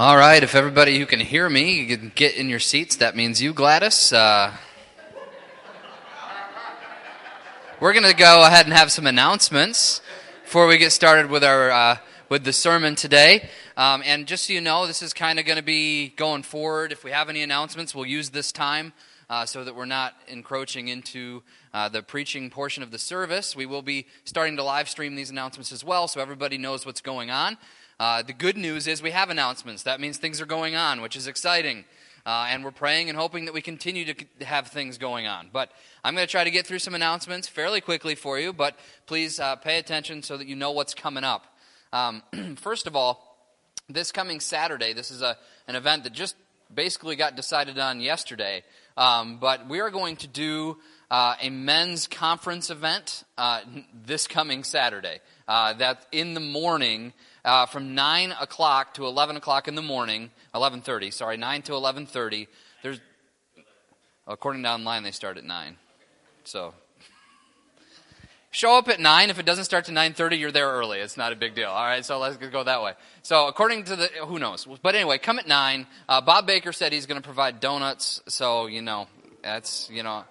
All right, if everybody who can hear me can get in your seats, that means you, Gladys. Uh, we're going to go ahead and have some announcements before we get started with our uh, with the sermon today. Um, and just so you know, this is kind of going to be going forward. If we have any announcements, we'll use this time uh, so that we're not encroaching into uh, the preaching portion of the service. We will be starting to live stream these announcements as well, so everybody knows what's going on. Uh, the good news is we have announcements. That means things are going on, which is exciting. Uh, and we're praying and hoping that we continue to have things going on. But I'm going to try to get through some announcements fairly quickly for you, but please uh, pay attention so that you know what's coming up. Um, first of all, this coming Saturday, this is a, an event that just basically got decided on yesterday, um, but we are going to do uh, a men's conference event uh, this coming Saturday. Uh, that in the morning uh, from 9 o'clock to 11 o'clock in the morning, 11.30, sorry, 9 to 11.30. There's, according to online, they start at 9. So show up at 9 if it doesn't start to 9.30 you're there early it's not a big deal all right so let's go that way so according to the who knows but anyway come at 9 uh, bob baker said he's going to provide donuts so you know that's you know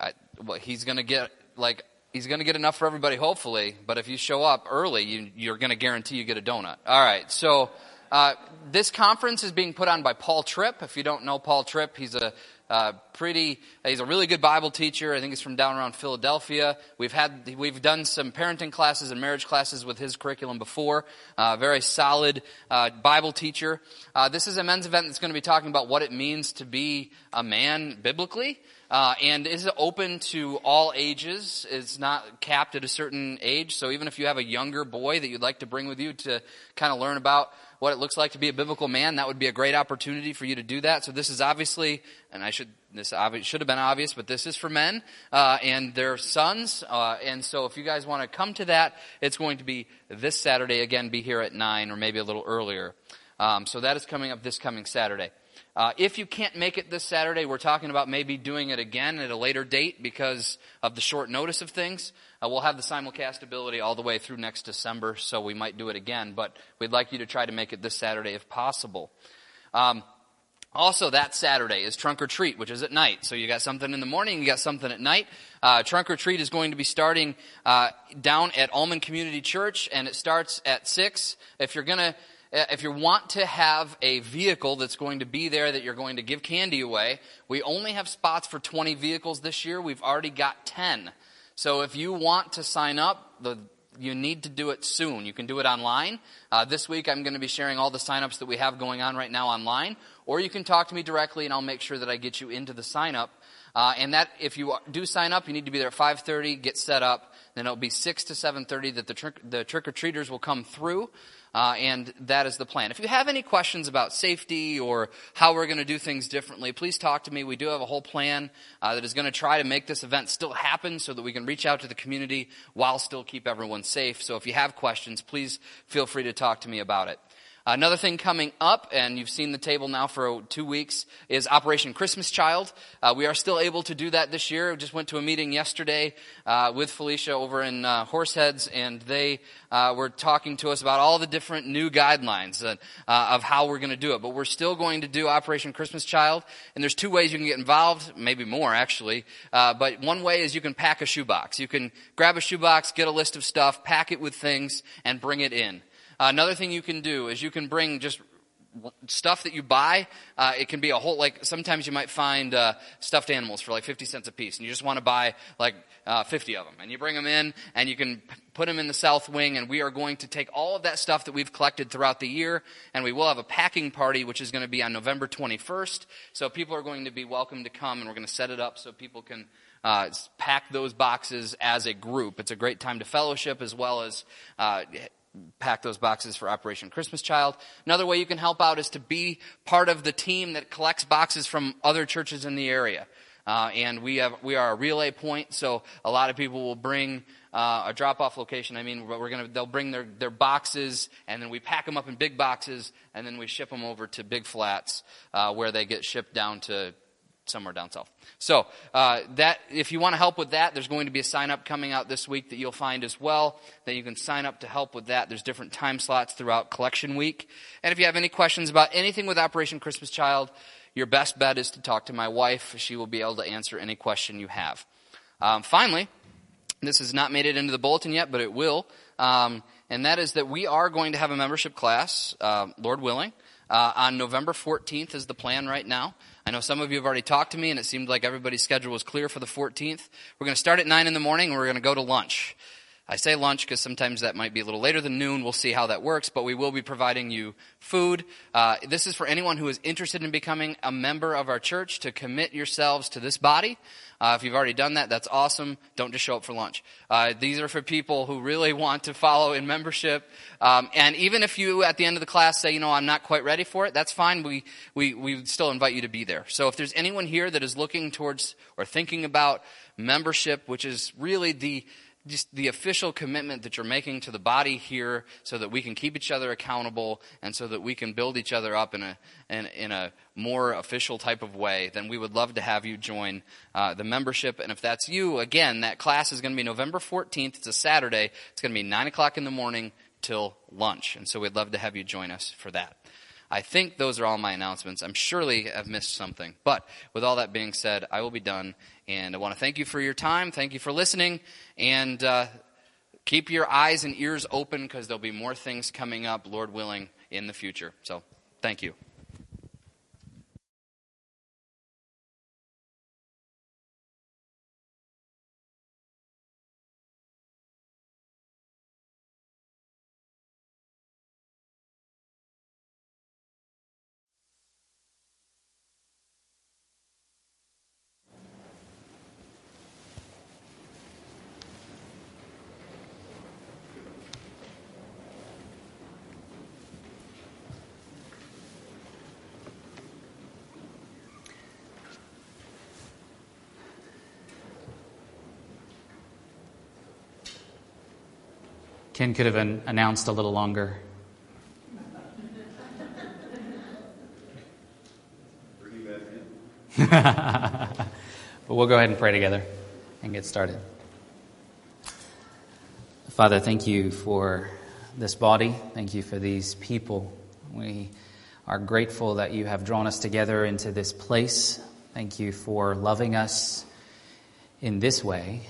I, well, he's going to get like he's going to get enough for everybody, hopefully. But if you show up early, you, are going to guarantee you get a donut. All right. So uh, this conference is being put on by Paul Tripp. If you don't know Paul Tripp, he's a uh, pretty, he's a really good Bible teacher. I think he's from down around Philadelphia. We've had, we've done some parenting classes and marriage classes with his curriculum before. Uh, very solid uh, Bible teacher. Uh, this is a men's event that's going to be talking about what it means to be a man biblically. Uh, and is open to all ages. It's not capped at a certain age. So even if you have a younger boy that you'd like to bring with you to kind of learn about what it looks like to be a biblical man, that would be a great opportunity for you to do that. So this is obviously, and I should, this obvi- should have been obvious, but this is for men, uh, and their sons. Uh, and so if you guys want to come to that, it's going to be this Saturday. Again, be here at 9 or maybe a little earlier. Um, so that is coming up this coming Saturday. Uh, if you can't make it this Saturday, we're talking about maybe doing it again at a later date because of the short notice of things. Uh, we'll have the simulcast ability all the way through next December, so we might do it again, but we'd like you to try to make it this Saturday if possible. Um, also, that Saturday is trunk or treat, which is at night. So you got something in the morning, you got something at night. Uh, trunk or treat is going to be starting uh, down at Almond Community Church, and it starts at six. If you're gonna if you want to have a vehicle that's going to be there that you're going to give candy away, we only have spots for 20 vehicles this year. We've already got 10. So if you want to sign up, the, you need to do it soon. You can do it online. Uh, this week I'm going to be sharing all the signups that we have going on right now online, or you can talk to me directly and I'll make sure that I get you into the sign up. Uh, and that if you do sign up, you need to be there at 5:30, get set up. Then it'll be 6 to 7:30 that the the trick or treaters will come through. Uh, and that is the plan. If you have any questions about safety or how we're going to do things differently, please talk to me. We do have a whole plan uh, that is going to try to make this event still happen so that we can reach out to the community while still keep everyone safe. So if you have questions, please feel free to talk to me about it. Another thing coming up, and you've seen the table now for two weeks, is Operation Christmas Child. Uh, we are still able to do that this year. We just went to a meeting yesterday uh, with Felicia over in uh, Horseheads, and they uh, were talking to us about all the different new guidelines uh, of how we're going to do it. But we're still going to do Operation Christmas Child, and there's two ways you can get involved, maybe more actually. Uh, but one way is you can pack a shoebox. You can grab a shoebox, get a list of stuff, pack it with things, and bring it in. Another thing you can do is you can bring just stuff that you buy. Uh, it can be a whole like sometimes you might find uh, stuffed animals for like 50 cents a piece and you just want to buy like uh, 50 of them and you bring them in and you can put them in the south wing and we are going to take all of that stuff that we've collected throughout the year and we will have a packing party which is going to be on november 21st so people are going to be welcome to come and we're going to set it up so people can uh, pack those boxes as a group. It's a great time to fellowship as well as uh, pack those boxes for Operation Christmas Child. Another way you can help out is to be part of the team that collects boxes from other churches in the area. Uh, and we have we are a relay point, so a lot of people will bring uh, a drop-off location. I mean, we're gonna they'll bring their their boxes, and then we pack them up in big boxes, and then we ship them over to Big Flats, uh, where they get shipped down to somewhere down south. So uh, that if you want to help with that, there's going to be a sign up coming out this week that you'll find as well. That you can sign up to help with that. There's different time slots throughout collection week. And if you have any questions about anything with Operation Christmas Child, your best bet is to talk to my wife. She will be able to answer any question you have. Um, finally, this has not made it into the bulletin yet, but it will. Um, and that is that we are going to have a membership class, uh, Lord willing. Uh, on November 14th is the plan right now. I know some of you have already talked to me, and it seemed like everybody's schedule was clear for the 14th. We're going to start at 9 in the morning, and we're going to go to lunch. I say lunch because sometimes that might be a little later than noon. We'll see how that works, but we will be providing you food. Uh, this is for anyone who is interested in becoming a member of our church to commit yourselves to this body. Uh, if you've already done that, that's awesome. Don't just show up for lunch. Uh, these are for people who really want to follow in membership. Um, and even if you, at the end of the class, say, you know, I'm not quite ready for it, that's fine. We, we, we still invite you to be there. So if there's anyone here that is looking towards or thinking about membership, which is really the, just the official commitment that you're making to the body here so that we can keep each other accountable and so that we can build each other up in a, in, in a more official type of way, then we would love to have you join uh, the membership. And if that's you, again, that class is going to be November 14th. It's a Saturday. It's going to be 9 o'clock in the morning till lunch. And so we'd love to have you join us for that. I think those are all my announcements. I'm surely I've missed something. But with all that being said, I will be done. And I want to thank you for your time. Thank you for listening. And uh, keep your eyes and ears open because there'll be more things coming up, Lord willing, in the future. So thank you. Ken could have announced a little longer. but we'll go ahead and pray together and get started. Father, thank you for this body. Thank you for these people. We are grateful that you have drawn us together into this place. Thank you for loving us in this way.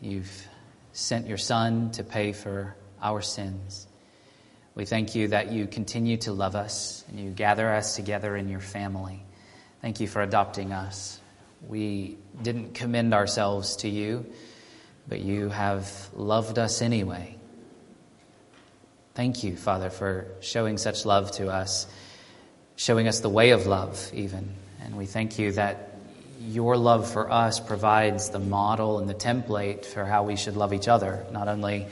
You've sent your Son to pay for our sins. We thank you that you continue to love us and you gather us together in your family. Thank you for adopting us. We didn't commend ourselves to you, but you have loved us anyway. Thank you, Father, for showing such love to us, showing us the way of love, even. And we thank you that your love for us provides the model and the template for how we should love each other, not only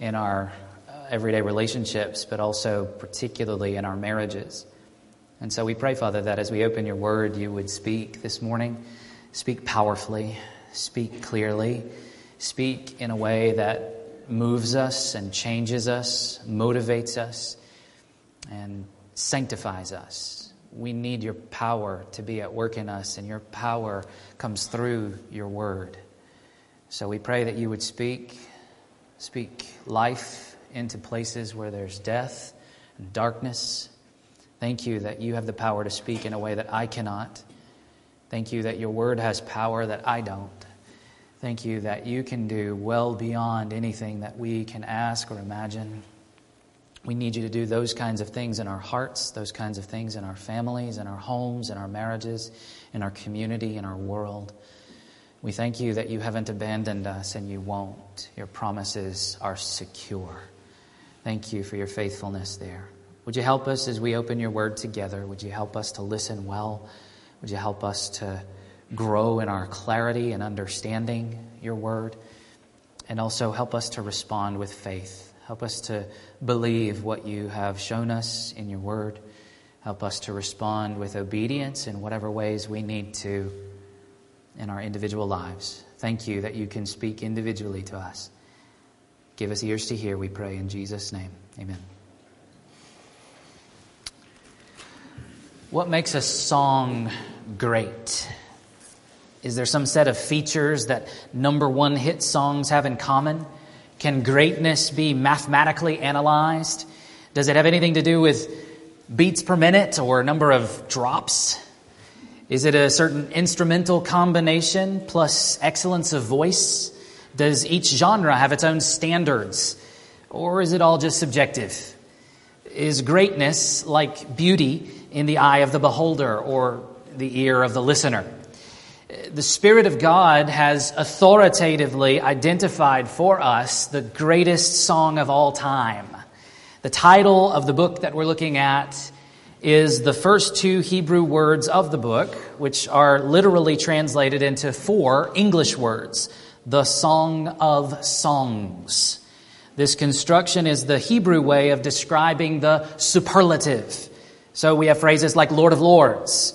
in our uh, everyday relationships, but also particularly in our marriages. And so we pray, Father, that as we open your word, you would speak this morning, speak powerfully, speak clearly, speak in a way that moves us and changes us, motivates us, and sanctifies us. We need your power to be at work in us, and your power comes through your word. So we pray that you would speak Speak life into places where there's death and darkness. Thank you that you have the power to speak in a way that I cannot. Thank you that your word has power that I don't. Thank you that you can do well beyond anything that we can ask or imagine. We need you to do those kinds of things in our hearts, those kinds of things in our families, in our homes, in our marriages, in our community, in our world. We thank you that you haven't abandoned us and you won't. Your promises are secure. Thank you for your faithfulness there. Would you help us as we open your word together? Would you help us to listen well? Would you help us to grow in our clarity and understanding your word? And also help us to respond with faith. Help us to believe what you have shown us in your word. Help us to respond with obedience in whatever ways we need to in our individual lives. Thank you that you can speak individually to us. Give us ears to hear, we pray in Jesus' name. Amen. What makes a song great? Is there some set of features that number one hit songs have in common? Can greatness be mathematically analyzed? Does it have anything to do with beats per minute or number of drops? Is it a certain instrumental combination plus excellence of voice? Does each genre have its own standards? Or is it all just subjective? Is greatness like beauty in the eye of the beholder or the ear of the listener? The Spirit of God has authoritatively identified for us the greatest song of all time. The title of the book that we're looking at is the first two Hebrew words of the book, which are literally translated into four English words the Song of Songs. This construction is the Hebrew way of describing the superlative. So we have phrases like Lord of Lords,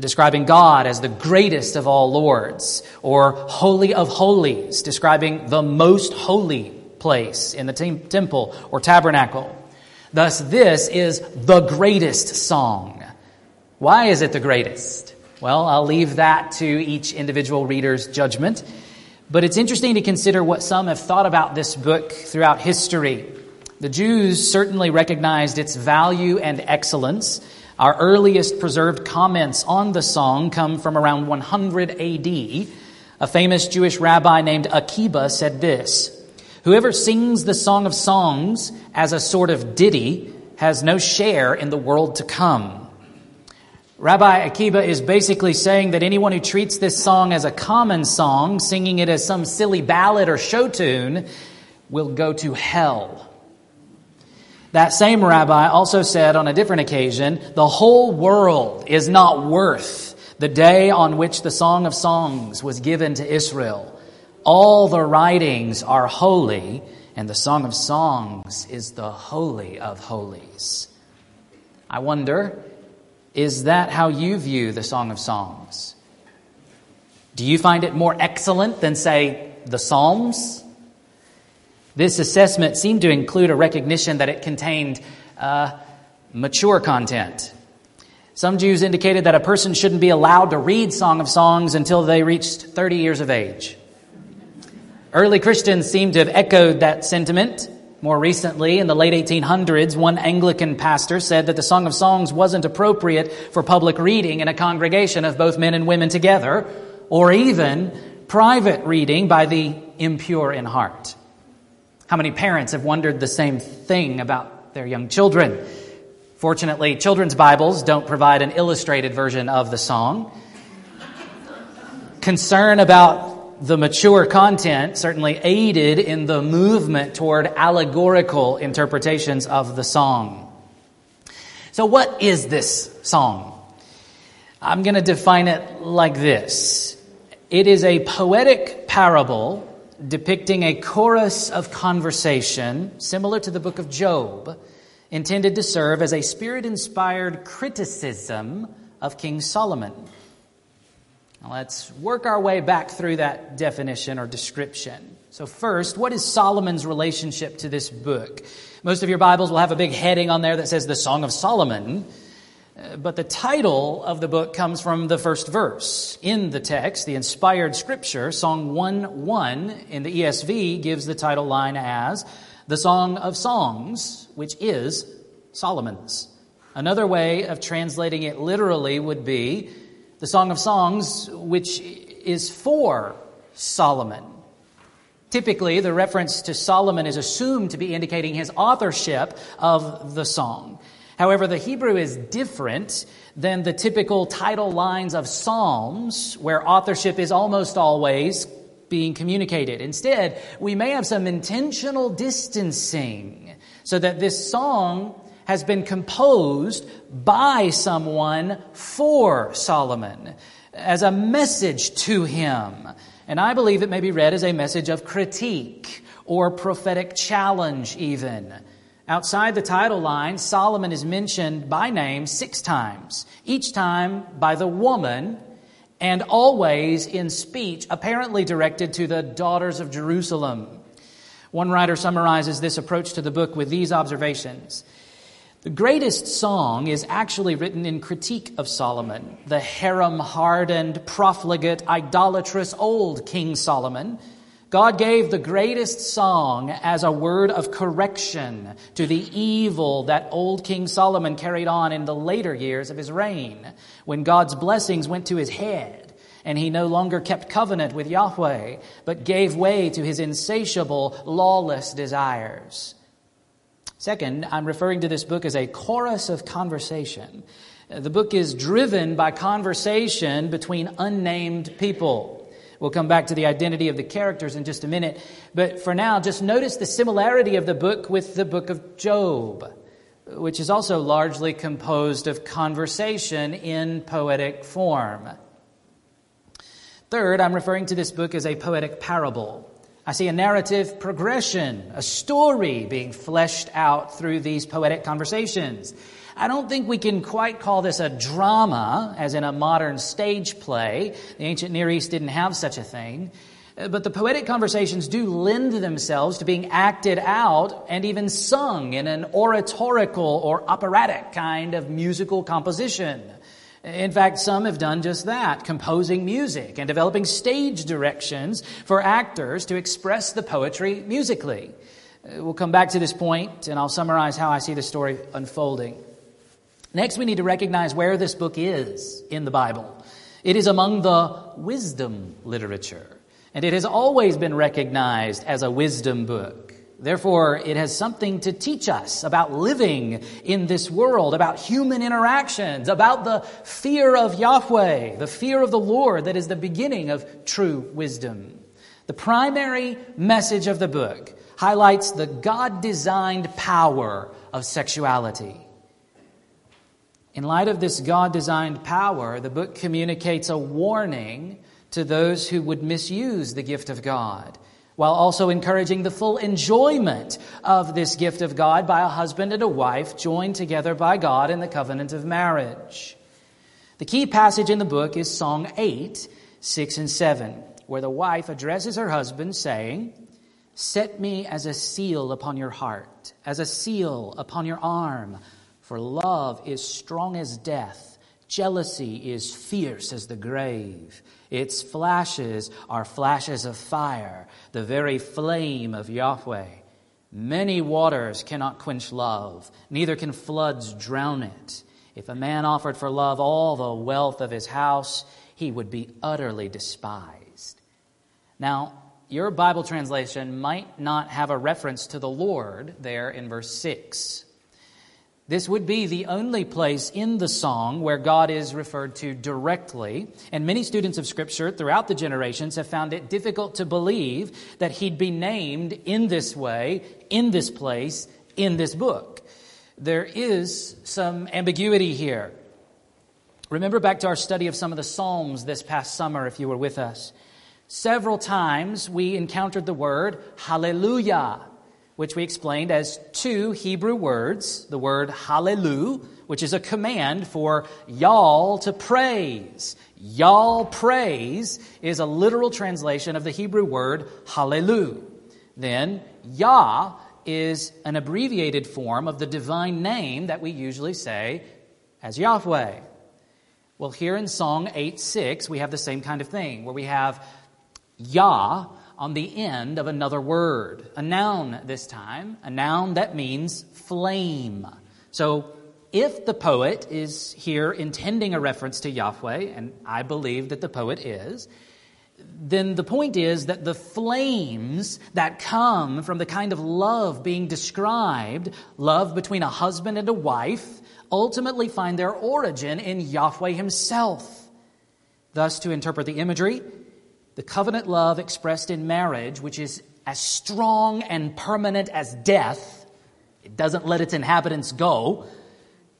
describing God as the greatest of all lords, or Holy of Holies, describing the most holy place in the temple or tabernacle. Thus, this is the greatest song. Why is it the greatest? Well, I'll leave that to each individual reader's judgment. But it's interesting to consider what some have thought about this book throughout history. The Jews certainly recognized its value and excellence. Our earliest preserved comments on the song come from around 100 AD. A famous Jewish rabbi named Akiba said this Whoever sings the Song of Songs as a sort of ditty has no share in the world to come. Rabbi Akiba is basically saying that anyone who treats this song as a common song, singing it as some silly ballad or show tune, will go to hell. That same rabbi also said on a different occasion, the whole world is not worth the day on which the Song of Songs was given to Israel. All the writings are holy, and the Song of Songs is the holy of holies. I wonder is that how you view the Song of Songs? Do you find it more excellent than, say, the Psalms? This assessment seemed to include a recognition that it contained uh, mature content. Some Jews indicated that a person shouldn't be allowed to read Song of Songs until they reached 30 years of age. Early Christians seem to have echoed that sentiment. More recently, in the late 1800s, one Anglican pastor said that the Song of Songs wasn't appropriate for public reading in a congregation of both men and women together, or even private reading by the impure in heart. How many parents have wondered the same thing about their young children? Fortunately, children's Bibles don't provide an illustrated version of the song. Concern about the mature content certainly aided in the movement toward allegorical interpretations of the song. So, what is this song? I'm going to define it like this it is a poetic parable depicting a chorus of conversation similar to the book of Job, intended to serve as a spirit inspired criticism of King Solomon. Now let's work our way back through that definition or description. So, first, what is Solomon's relationship to this book? Most of your Bibles will have a big heading on there that says the Song of Solomon, uh, but the title of the book comes from the first verse. In the text, the inspired scripture, Song 1 1 in the ESV, gives the title line as the Song of Songs, which is Solomon's. Another way of translating it literally would be the Song of Songs, which is for Solomon. Typically, the reference to Solomon is assumed to be indicating his authorship of the song. However, the Hebrew is different than the typical title lines of Psalms, where authorship is almost always being communicated. Instead, we may have some intentional distancing so that this song has been composed by someone for Solomon as a message to him. And I believe it may be read as a message of critique or prophetic challenge, even. Outside the title line, Solomon is mentioned by name six times, each time by the woman, and always in speech apparently directed to the daughters of Jerusalem. One writer summarizes this approach to the book with these observations The greatest song is actually written in critique of Solomon, the harem hardened, profligate, idolatrous old King Solomon. God gave the greatest song as a word of correction to the evil that old King Solomon carried on in the later years of his reign, when God's blessings went to his head and he no longer kept covenant with Yahweh, but gave way to his insatiable, lawless desires. Second, I'm referring to this book as a chorus of conversation. The book is driven by conversation between unnamed people. We'll come back to the identity of the characters in just a minute. But for now, just notice the similarity of the book with the book of Job, which is also largely composed of conversation in poetic form. Third, I'm referring to this book as a poetic parable. I see a narrative progression, a story being fleshed out through these poetic conversations. I don't think we can quite call this a drama, as in a modern stage play. The ancient Near East didn't have such a thing. Uh, but the poetic conversations do lend themselves to being acted out and even sung in an oratorical or operatic kind of musical composition. In fact, some have done just that, composing music and developing stage directions for actors to express the poetry musically. Uh, we'll come back to this point, and I'll summarize how I see the story unfolding. Next, we need to recognize where this book is in the Bible. It is among the wisdom literature, and it has always been recognized as a wisdom book. Therefore, it has something to teach us about living in this world, about human interactions, about the fear of Yahweh, the fear of the Lord that is the beginning of true wisdom. The primary message of the book highlights the God designed power of sexuality. In light of this God designed power, the book communicates a warning to those who would misuse the gift of God while also encouraging the full enjoyment of this gift of God by a husband and a wife joined together by God in the covenant of marriage. The key passage in the book is Song 8, 6 and 7, where the wife addresses her husband saying, Set me as a seal upon your heart, as a seal upon your arm, for love is strong as death, jealousy is fierce as the grave. Its flashes are flashes of fire, the very flame of Yahweh. Many waters cannot quench love, neither can floods drown it. If a man offered for love all the wealth of his house, he would be utterly despised. Now, your Bible translation might not have a reference to the Lord there in verse 6. This would be the only place in the song where God is referred to directly, and many students of Scripture throughout the generations have found it difficult to believe that he'd be named in this way, in this place, in this book. There is some ambiguity here. Remember back to our study of some of the Psalms this past summer, if you were with us. Several times we encountered the word hallelujah which we explained as two Hebrew words the word hallelu, which is a command for y'all to praise. Y'all praise is a literal translation of the Hebrew word hallelu. Then Yah is an abbreviated form of the divine name that we usually say as Yahweh. Well, here in Song 8 6, we have the same kind of thing, where we have Yah on the end of another word, a noun this time, a noun that means flame. So if the poet is here intending a reference to Yahweh, and I believe that the poet is, then the point is that the flames that come from the kind of love being described, love between a husband and a wife, ultimately find their origin in Yahweh himself. Thus, to interpret the imagery, the covenant love expressed in marriage, which is as strong and permanent as death, it doesn't let its inhabitants go,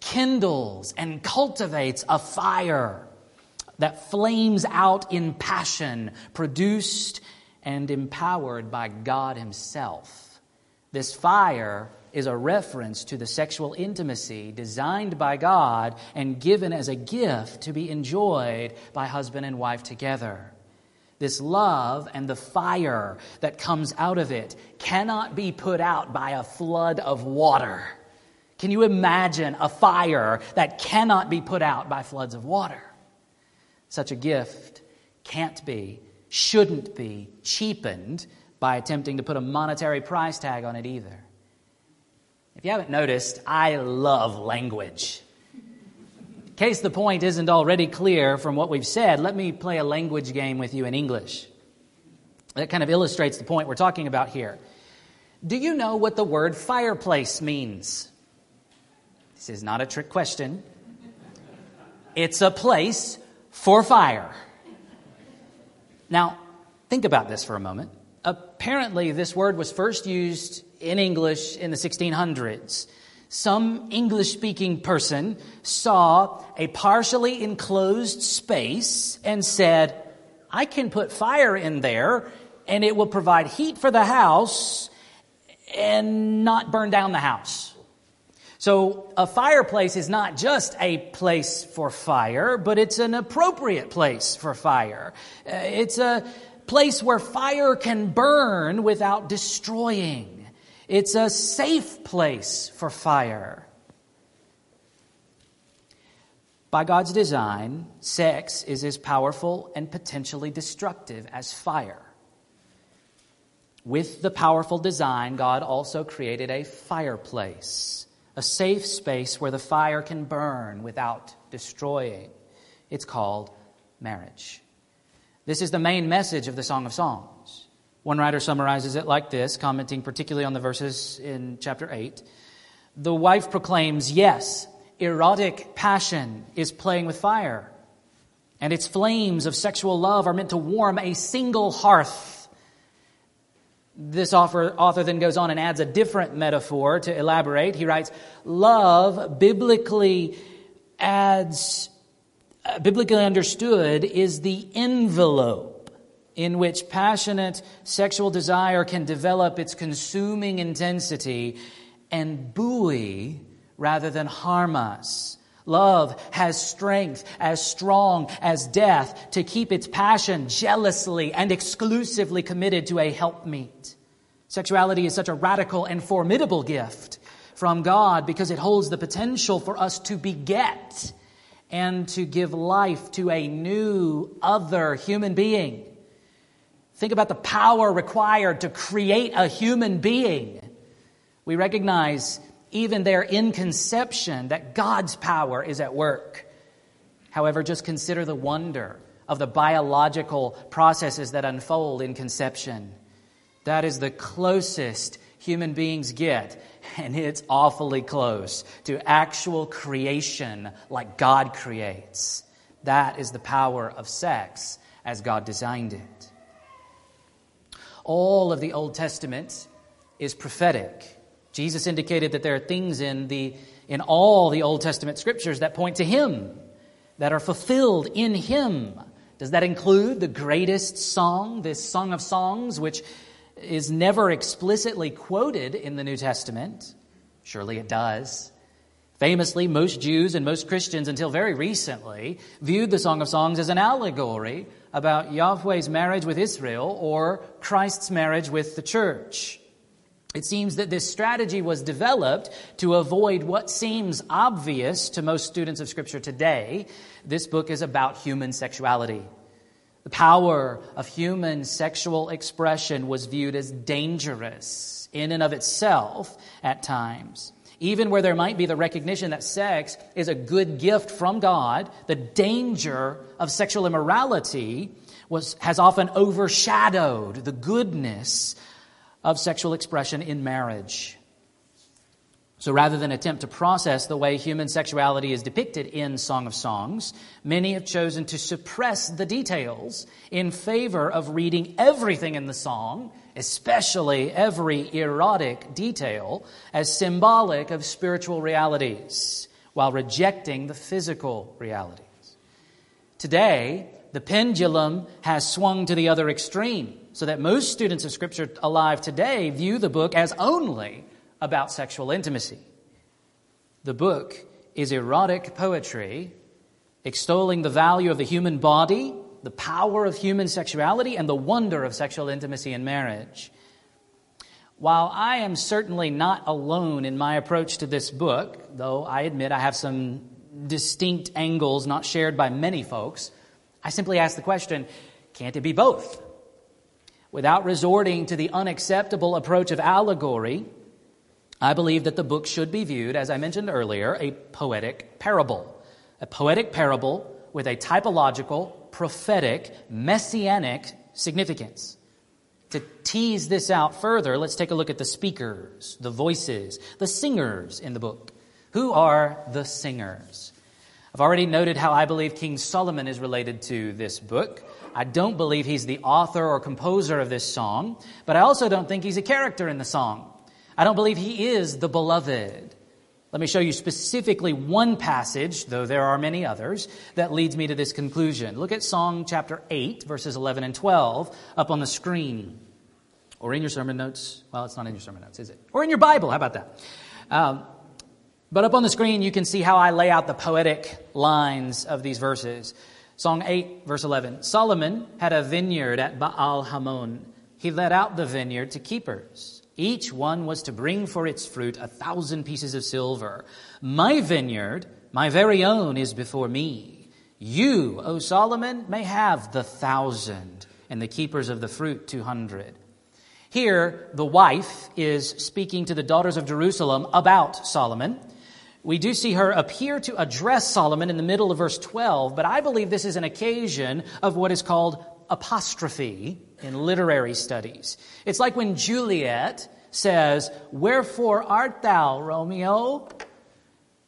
kindles and cultivates a fire that flames out in passion, produced and empowered by God Himself. This fire is a reference to the sexual intimacy designed by God and given as a gift to be enjoyed by husband and wife together. This love and the fire that comes out of it cannot be put out by a flood of water, Can you imagine a fire that cannot be put out by floods of water? Such a gift can't be, shouldn't be cheapened by attempting to put a monetary price tag on it either. If you haven't noticed, I love language. Case the point isn't already clear from what we've said, let me play a language game with you in English. That kind of illustrates the point we're talking about here. Do you know what the word fireplace means? This is not a trick question. It's a place for fire. Now, think about this for a moment. Apparently, this word was first used in English in the 1600s. Some English speaking person saw a partially enclosed space and said, I can put fire in there and it will provide heat for the house and not burn down the house. So, a fireplace is not just a place for fire, but it's an appropriate place for fire. Uh, it's a place where fire can burn without destroying. It's a safe place for fire. By God's design, sex is as powerful and potentially destructive as fire. With the powerful design, God also created a fireplace, a safe space where the fire can burn without destroying. It's called marriage. This is the main message of the Song of Songs. One writer summarizes it like this, commenting particularly on the verses in chapter 8. The wife proclaims, Yes, erotic passion is playing with fire, and its flames of sexual love are meant to warm a single hearth this author, author then goes on and adds a different metaphor to elaborate. He writes, Love, biblically adds, uh, biblically understood, is the envelope in which passionate sexual desire can develop its consuming intensity and buoy rather than harm us. Love has strength as strong as death to keep its passion jealously and exclusively committed to a helpmeet. Sexuality is such a radical and formidable gift from God because it holds the potential for us to beget and to give life to a new, other human being. Think about the power required to create a human being. We recognize even there in conception, that God's power is at work. However, just consider the wonder of the biological processes that unfold in conception. That is the closest human beings get, and it's awfully close to actual creation like God creates. That is the power of sex as God designed it. All of the Old Testament is prophetic. Jesus indicated that there are things in, the, in all the Old Testament scriptures that point to Him, that are fulfilled in Him. Does that include the greatest song, this Song of Songs, which is never explicitly quoted in the New Testament? Surely it does. Famously, most Jews and most Christians until very recently viewed the Song of Songs as an allegory about Yahweh's marriage with Israel or Christ's marriage with the church. It seems that this strategy was developed to avoid what seems obvious to most students of Scripture today. This book is about human sexuality. The power of human sexual expression was viewed as dangerous in and of itself at times. Even where there might be the recognition that sex is a good gift from God, the danger of sexual immorality was, has often overshadowed the goodness of sexual expression in marriage. So rather than attempt to process the way human sexuality is depicted in Song of Songs, many have chosen to suppress the details in favor of reading everything in the song, especially every erotic detail, as symbolic of spiritual realities, while rejecting the physical realities. Today, the pendulum has swung to the other extreme so that most students of Scripture alive today view the book as only about sexual intimacy. The book is erotic poetry extolling the value of the human body, the power of human sexuality, and the wonder of sexual intimacy in marriage. While I am certainly not alone in my approach to this book, though I admit I have some distinct angles not shared by many folks, I simply ask the question can't it be both? Without resorting to the unacceptable approach of allegory, I believe that the book should be viewed, as I mentioned earlier, a poetic parable. A poetic parable with a typological, prophetic, messianic significance. To tease this out further, let's take a look at the speakers, the voices, the singers in the book. Who are the singers? I've already noted how I believe King Solomon is related to this book. I don't believe he's the author or composer of this song, but I also don't think he's a character in the song. I don't believe he is the beloved. Let me show you specifically one passage, though there are many others, that leads me to this conclusion. Look at Song chapter 8, verses 11 and 12 up on the screen. Or in your sermon notes. Well, it's not in your sermon notes, is it? Or in your Bible. How about that? Um, but up on the screen, you can see how I lay out the poetic lines of these verses. Song 8, verse 11 Solomon had a vineyard at Baal Hamon. He let out the vineyard to keepers. Each one was to bring for its fruit a thousand pieces of silver. My vineyard, my very own, is before me. You, O Solomon, may have the thousand, and the keepers of the fruit two hundred. Here, the wife is speaking to the daughters of Jerusalem about Solomon. We do see her appear to address Solomon in the middle of verse 12, but I believe this is an occasion of what is called apostrophe in literary studies. It's like when Juliet says, Wherefore art thou, Romeo?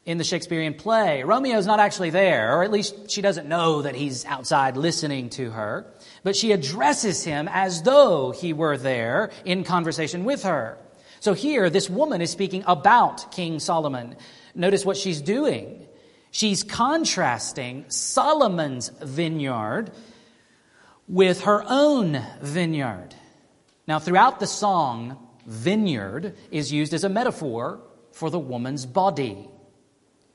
in the Shakespearean play. Romeo's not actually there, or at least she doesn't know that he's outside listening to her, but she addresses him as though he were there in conversation with her. So here, this woman is speaking about King Solomon. Notice what she's doing. She's contrasting Solomon's vineyard with her own vineyard. Now, throughout the song, vineyard is used as a metaphor for the woman's body.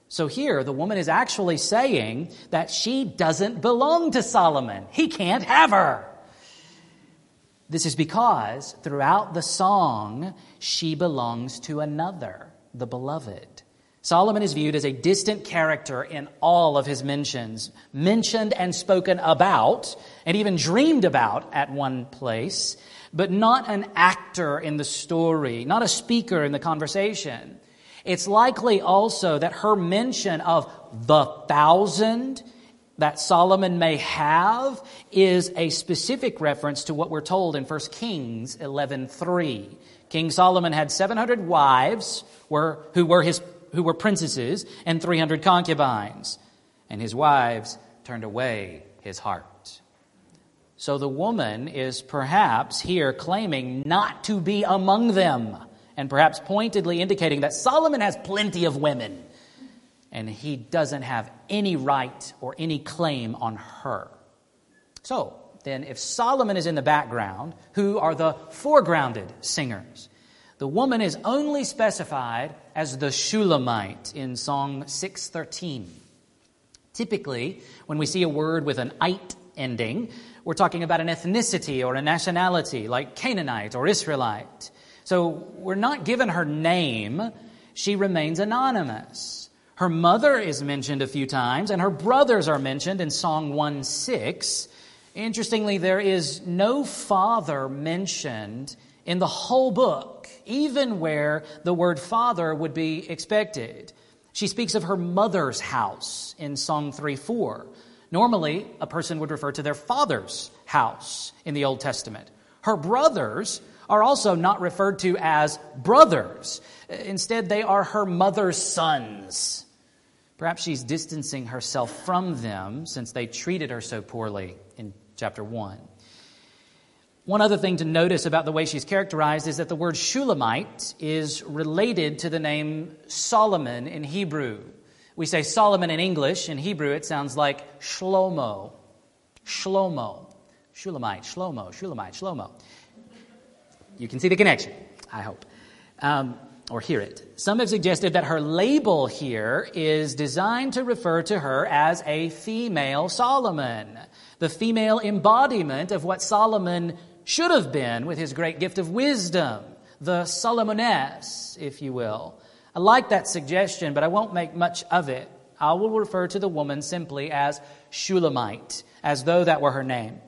So here, the woman is actually saying that she doesn't belong to Solomon. He can't have her. This is because throughout the song, she belongs to another, the beloved. Solomon is viewed as a distant character in all of his mentions, mentioned and spoken about, and even dreamed about at one place, but not an actor in the story, not a speaker in the conversation. It's likely also that her mention of the thousand that Solomon may have is a specific reference to what we're told in 1 Kings 11:3. King Solomon had 700 wives were, who were his who were princesses, and 300 concubines. And his wives turned away his heart. So the woman is perhaps here claiming not to be among them, and perhaps pointedly indicating that Solomon has plenty of women, and he doesn't have any right or any claim on her. So, then, if Solomon is in the background, who are the foregrounded singers? The woman is only specified as the Shulamite in Song 613. Typically, when we see a word with an ite ending, we're talking about an ethnicity or a nationality like Canaanite or Israelite. So we're not given her name, she remains anonymous. Her mother is mentioned a few times, and her brothers are mentioned in Song 1 6. Interestingly, there is no father mentioned in the whole book, even where the word father would be expected. She speaks of her mother's house in Song 3 4. Normally, a person would refer to their father's house in the Old Testament. Her brothers are also not referred to as brothers. Instead, they are her mother's sons. Perhaps she's distancing herself from them since they treated her so poorly in chapter 1. One other thing to notice about the way she's characterized is that the word Shulamite is related to the name Solomon in Hebrew. We say Solomon in English. In Hebrew, it sounds like Shlomo. Shlomo. Shulamite, Shlomo, Shulamite, Shlomo. You can see the connection, I hope, um, or hear it. Some have suggested that her label here is designed to refer to her as a female Solomon, the female embodiment of what Solomon should have been with his great gift of wisdom, the Solomoness, if you will. I like that suggestion, but I won't make much of it. I will refer to the woman simply as Shulamite, as though that were her name.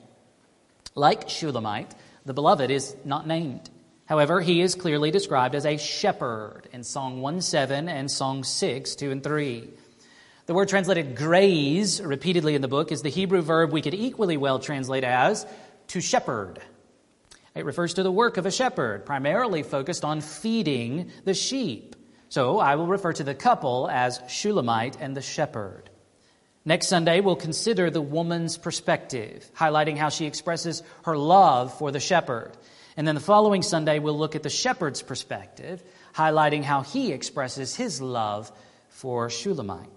Like Shulamite, the beloved is not named. However, he is clearly described as a shepherd in Song 1 7 and Song 6 2 and 3. The word translated graze repeatedly in the book is the Hebrew verb we could equally well translate as to shepherd. It refers to the work of a shepherd, primarily focused on feeding the sheep. So I will refer to the couple as Shulamite and the shepherd. Next Sunday, we'll consider the woman's perspective, highlighting how she expresses her love for the shepherd. And then the following Sunday, we'll look at the shepherd's perspective, highlighting how he expresses his love for Shulamite.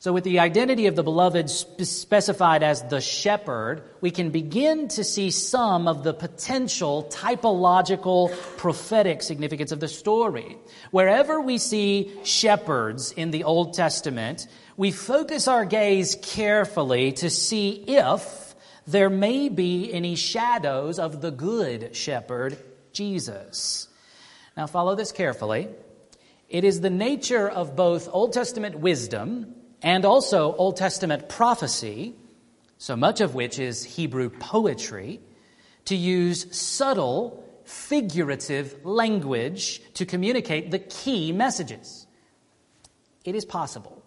So, with the identity of the beloved specified as the shepherd, we can begin to see some of the potential typological prophetic significance of the story. Wherever we see shepherds in the Old Testament, we focus our gaze carefully to see if there may be any shadows of the good shepherd, Jesus. Now, follow this carefully. It is the nature of both Old Testament wisdom and also Old Testament prophecy, so much of which is Hebrew poetry, to use subtle, figurative language to communicate the key messages. It is possible,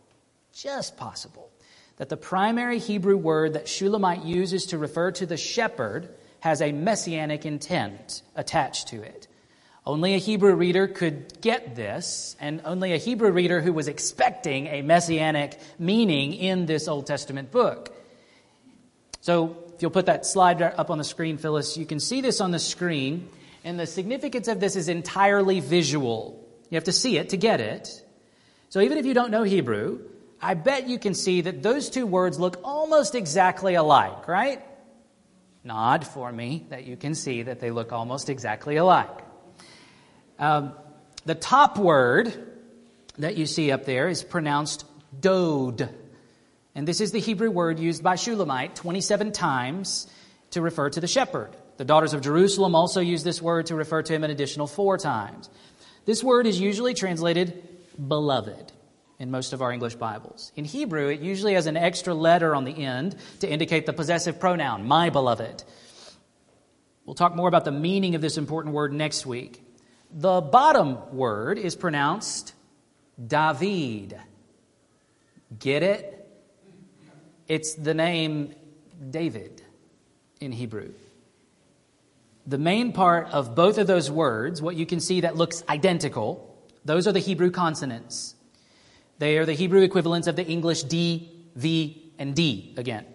just possible, that the primary Hebrew word that Shulamite uses to refer to the shepherd has a messianic intent attached to it. Only a Hebrew reader could get this, and only a Hebrew reader who was expecting a messianic meaning in this Old Testament book. So, if you'll put that slide up on the screen, Phyllis, you can see this on the screen, and the significance of this is entirely visual. You have to see it to get it. So, even if you don't know Hebrew, I bet you can see that those two words look almost exactly alike, right? Nod for me that you can see that they look almost exactly alike. Um, the top word that you see up there is pronounced dode. And this is the Hebrew word used by Shulamite 27 times to refer to the shepherd. The daughters of Jerusalem also use this word to refer to him an additional four times. This word is usually translated beloved in most of our English Bibles. In Hebrew, it usually has an extra letter on the end to indicate the possessive pronoun, my beloved. We'll talk more about the meaning of this important word next week. The bottom word is pronounced David. Get it? It's the name David in Hebrew. The main part of both of those words, what you can see that looks identical, those are the Hebrew consonants. They are the Hebrew equivalents of the English D, V, and D again.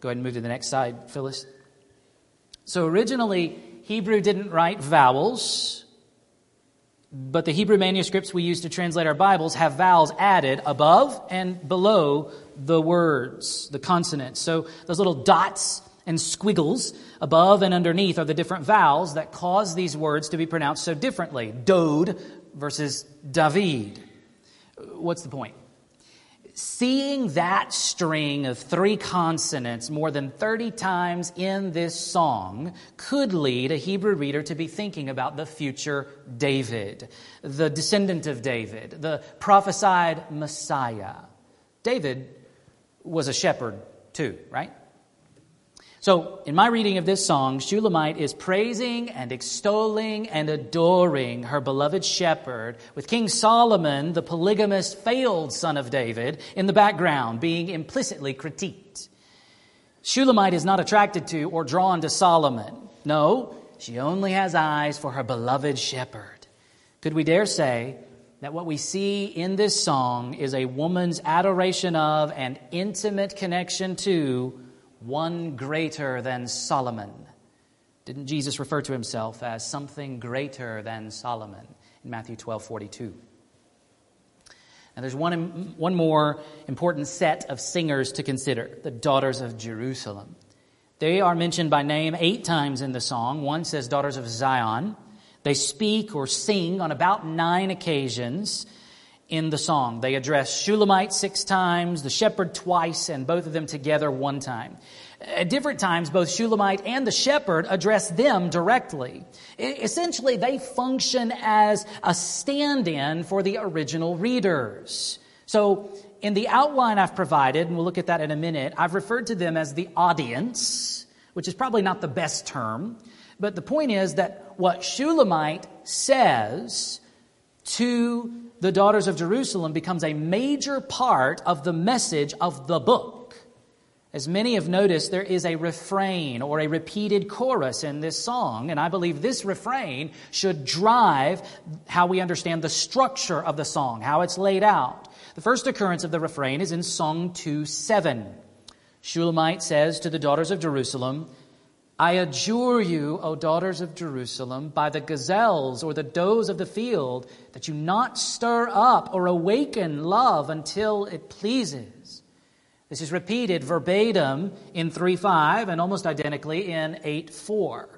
Go ahead and move to the next slide, Phyllis. So originally, Hebrew didn't write vowels, but the Hebrew manuscripts we use to translate our Bibles have vowels added above and below the words, the consonants. So those little dots and squiggles above and underneath are the different vowels that cause these words to be pronounced so differently. Dode versus David. What's the point? Seeing that string of three consonants more than 30 times in this song could lead a Hebrew reader to be thinking about the future David, the descendant of David, the prophesied Messiah. David was a shepherd too, right? So, in my reading of this song, Shulamite is praising and extolling and adoring her beloved shepherd, with King Solomon, the polygamous, failed son of David, in the background being implicitly critiqued. Shulamite is not attracted to or drawn to Solomon. No, she only has eyes for her beloved shepherd. Could we dare say that what we see in this song is a woman's adoration of and intimate connection to one greater than Solomon. Didn't Jesus refer to himself as something greater than Solomon in Matthew 12 42? Now, there's one, one more important set of singers to consider the daughters of Jerusalem. They are mentioned by name eight times in the song. One says, Daughters of Zion. They speak or sing on about nine occasions in the song. They address Shulamite six times, the shepherd twice, and both of them together one time. At different times, both Shulamite and the shepherd address them directly. Essentially, they function as a stand in for the original readers. So, in the outline I've provided, and we'll look at that in a minute, I've referred to them as the audience, which is probably not the best term. But the point is that what Shulamite says to the daughters of Jerusalem becomes a major part of the message of the book. As many have noticed, there is a refrain or a repeated chorus in this song, and I believe this refrain should drive how we understand the structure of the song, how it's laid out. The first occurrence of the refrain is in Song 2 7. Shulamite says to the daughters of Jerusalem, I adjure you, O daughters of Jerusalem, by the gazelles or the does of the field, that you not stir up or awaken love until it pleases. This is repeated verbatim in 3.5 and almost identically in 8.4.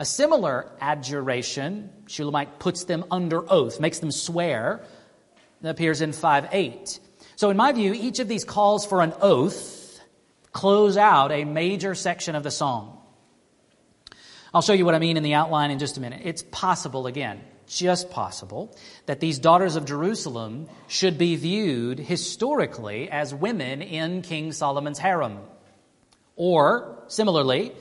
A similar adjuration, Shulamite puts them under oath, makes them swear, appears in 5.8. So, in my view, each of these calls for an oath close out a major section of the song. I'll show you what I mean in the outline in just a minute. It's possible, again, just possible, that these daughters of Jerusalem should be viewed historically as women in King Solomon's harem. Or, similarly,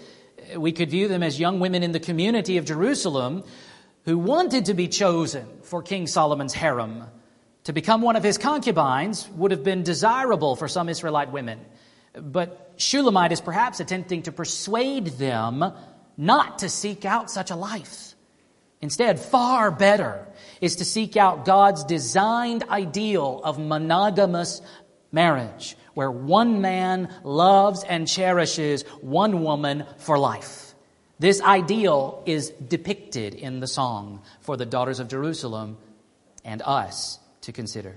we could view them as young women in the community of Jerusalem who wanted to be chosen for King Solomon's harem. To become one of his concubines would have been desirable for some Israelite women. But Shulamite is perhaps attempting to persuade them not to seek out such a life. Instead, far better is to seek out God's designed ideal of monogamous marriage, where one man loves and cherishes one woman for life. This ideal is depicted in the song for the daughters of Jerusalem and us to consider.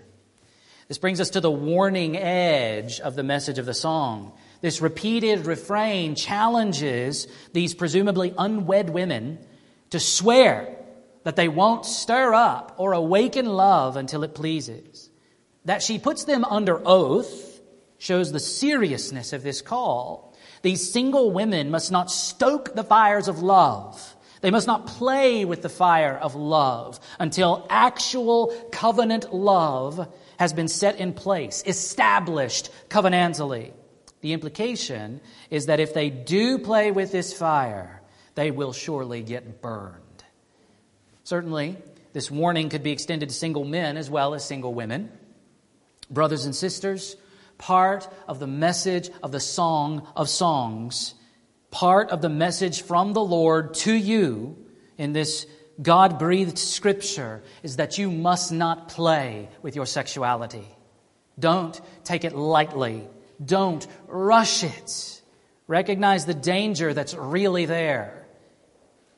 This brings us to the warning edge of the message of the song. This repeated refrain challenges these presumably unwed women to swear that they won't stir up or awaken love until it pleases. That she puts them under oath shows the seriousness of this call. These single women must not stoke the fires of love. They must not play with the fire of love until actual covenant love has been set in place, established covenantally. The implication is that if they do play with this fire, they will surely get burned. Certainly, this warning could be extended to single men as well as single women. Brothers and sisters, part of the message of the Song of Songs, part of the message from the Lord to you in this God breathed scripture is that you must not play with your sexuality. Don't take it lightly. Don't rush it. Recognize the danger that's really there.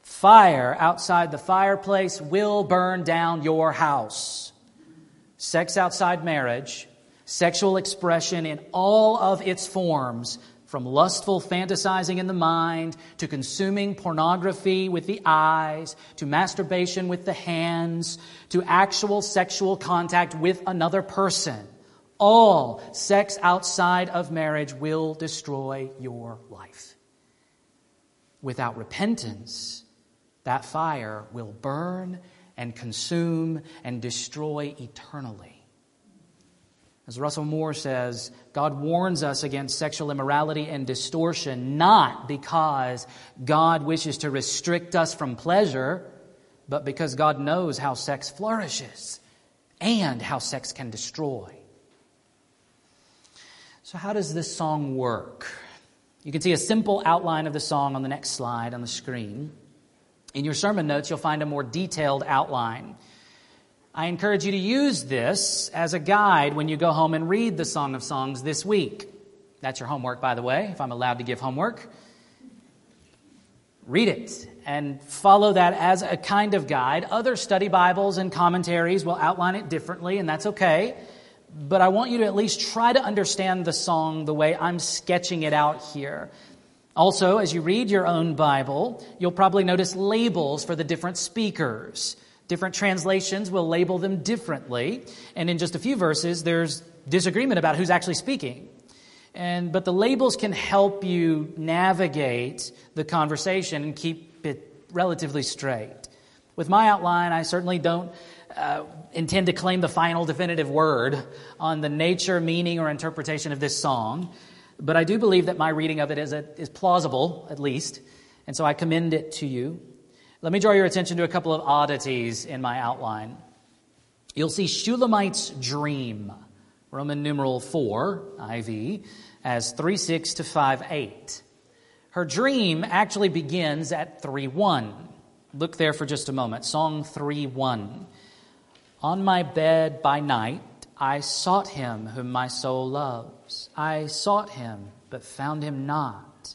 Fire outside the fireplace will burn down your house. Sex outside marriage, sexual expression in all of its forms, from lustful fantasizing in the mind to consuming pornography with the eyes to masturbation with the hands to actual sexual contact with another person all sex outside of marriage will destroy your life. Without repentance, that fire will burn and consume and destroy eternally. As Russell Moore says, God warns us against sexual immorality and distortion not because God wishes to restrict us from pleasure, but because God knows how sex flourishes and how sex can destroy. So, how does this song work? You can see a simple outline of the song on the next slide on the screen. In your sermon notes, you'll find a more detailed outline. I encourage you to use this as a guide when you go home and read the Song of Songs this week. That's your homework, by the way, if I'm allowed to give homework. Read it and follow that as a kind of guide. Other study Bibles and commentaries will outline it differently, and that's okay but I want you to at least try to understand the song the way I'm sketching it out here. Also, as you read your own Bible, you'll probably notice labels for the different speakers. Different translations will label them differently, and in just a few verses, there's disagreement about who's actually speaking. And, but the labels can help you navigate the conversation and keep it relatively straight. With my outline, I certainly don't uh, intend to claim the final definitive word on the nature, meaning, or interpretation of this song, but I do believe that my reading of it is, a, is plausible, at least, and so I commend it to you. Let me draw your attention to a couple of oddities in my outline. You'll see Shulamite's dream, Roman numeral 4, IV, as 3 6 to 5 8. Her dream actually begins at 3 1. Look there for just a moment. Song 3 1. On my bed by night, I sought him whom my soul loves. I sought him, but found him not.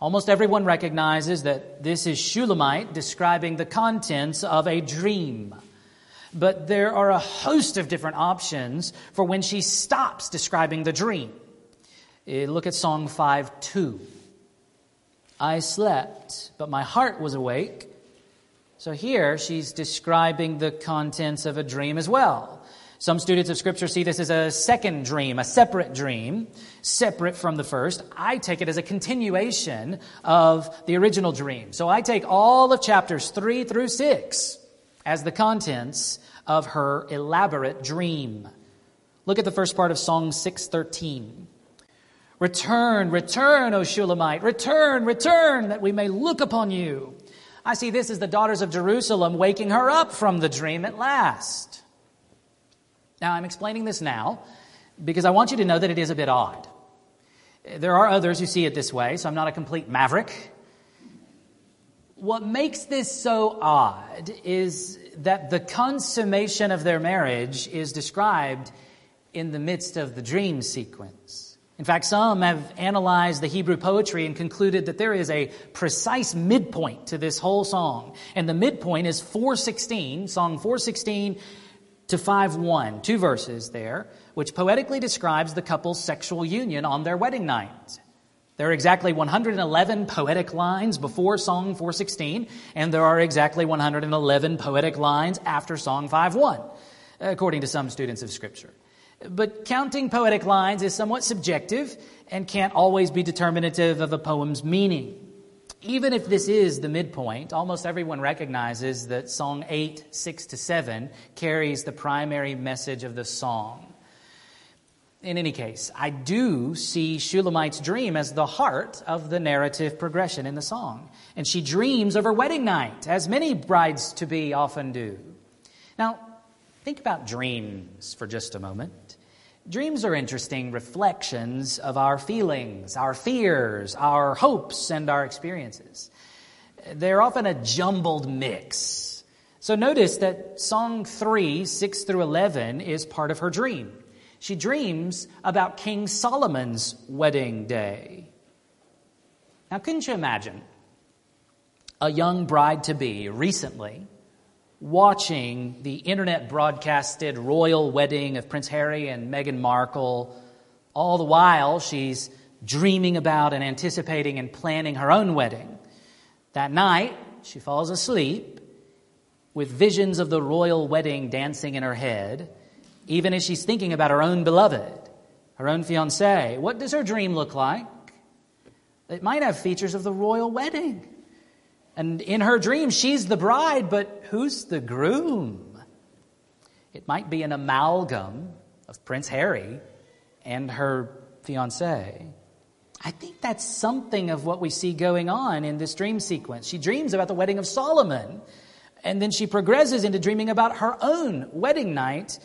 Almost everyone recognizes that this is Shulamite describing the contents of a dream. But there are a host of different options for when she stops describing the dream. Eh, look at Song 5 2. I slept, but my heart was awake. So here she's describing the contents of a dream as well. Some students of Scripture see this as a second dream, a separate dream, separate from the first. I take it as a continuation of the original dream. So I take all of chapters 3 through 6 as the contents of her elaborate dream. Look at the first part of Song 613. Return, return, O Shulamite, return, return, that we may look upon you. I see this as the daughters of Jerusalem waking her up from the dream at last. Now, I'm explaining this now because I want you to know that it is a bit odd. There are others who see it this way, so I'm not a complete maverick. What makes this so odd is that the consummation of their marriage is described in the midst of the dream sequence. In fact, some have analyzed the Hebrew poetry and concluded that there is a precise midpoint to this whole song. And the midpoint is 416, song 416 to 5 1, two verses there, which poetically describes the couple's sexual union on their wedding night. There are exactly 111 poetic lines before Song 416, and there are exactly 111 poetic lines after Song 5 1, according to some students of Scripture. But counting poetic lines is somewhat subjective and can't always be determinative of a poem's meaning. Even if this is the midpoint, almost everyone recognizes that Song 8, 6 to 7 carries the primary message of the song. In any case, I do see Shulamite's dream as the heart of the narrative progression in the song. And she dreams of her wedding night, as many brides to be often do. Now, think about dreams for just a moment. Dreams are interesting reflections of our feelings, our fears, our hopes, and our experiences. They're often a jumbled mix. So notice that Song 3, 6 through 11, is part of her dream. She dreams about King Solomon's wedding day. Now, couldn't you imagine a young bride to be recently watching the internet broadcasted royal wedding of Prince Harry and Meghan Markle. All the while, she's dreaming about and anticipating and planning her own wedding. That night, she falls asleep with visions of the royal wedding dancing in her head, even as she's thinking about her own beloved, her own fiance. What does her dream look like? It might have features of the royal wedding. And in her dream, she's the bride, but who's the groom? It might be an amalgam of Prince Harry and her fiance. I think that's something of what we see going on in this dream sequence. She dreams about the wedding of Solomon, and then she progresses into dreaming about her own wedding night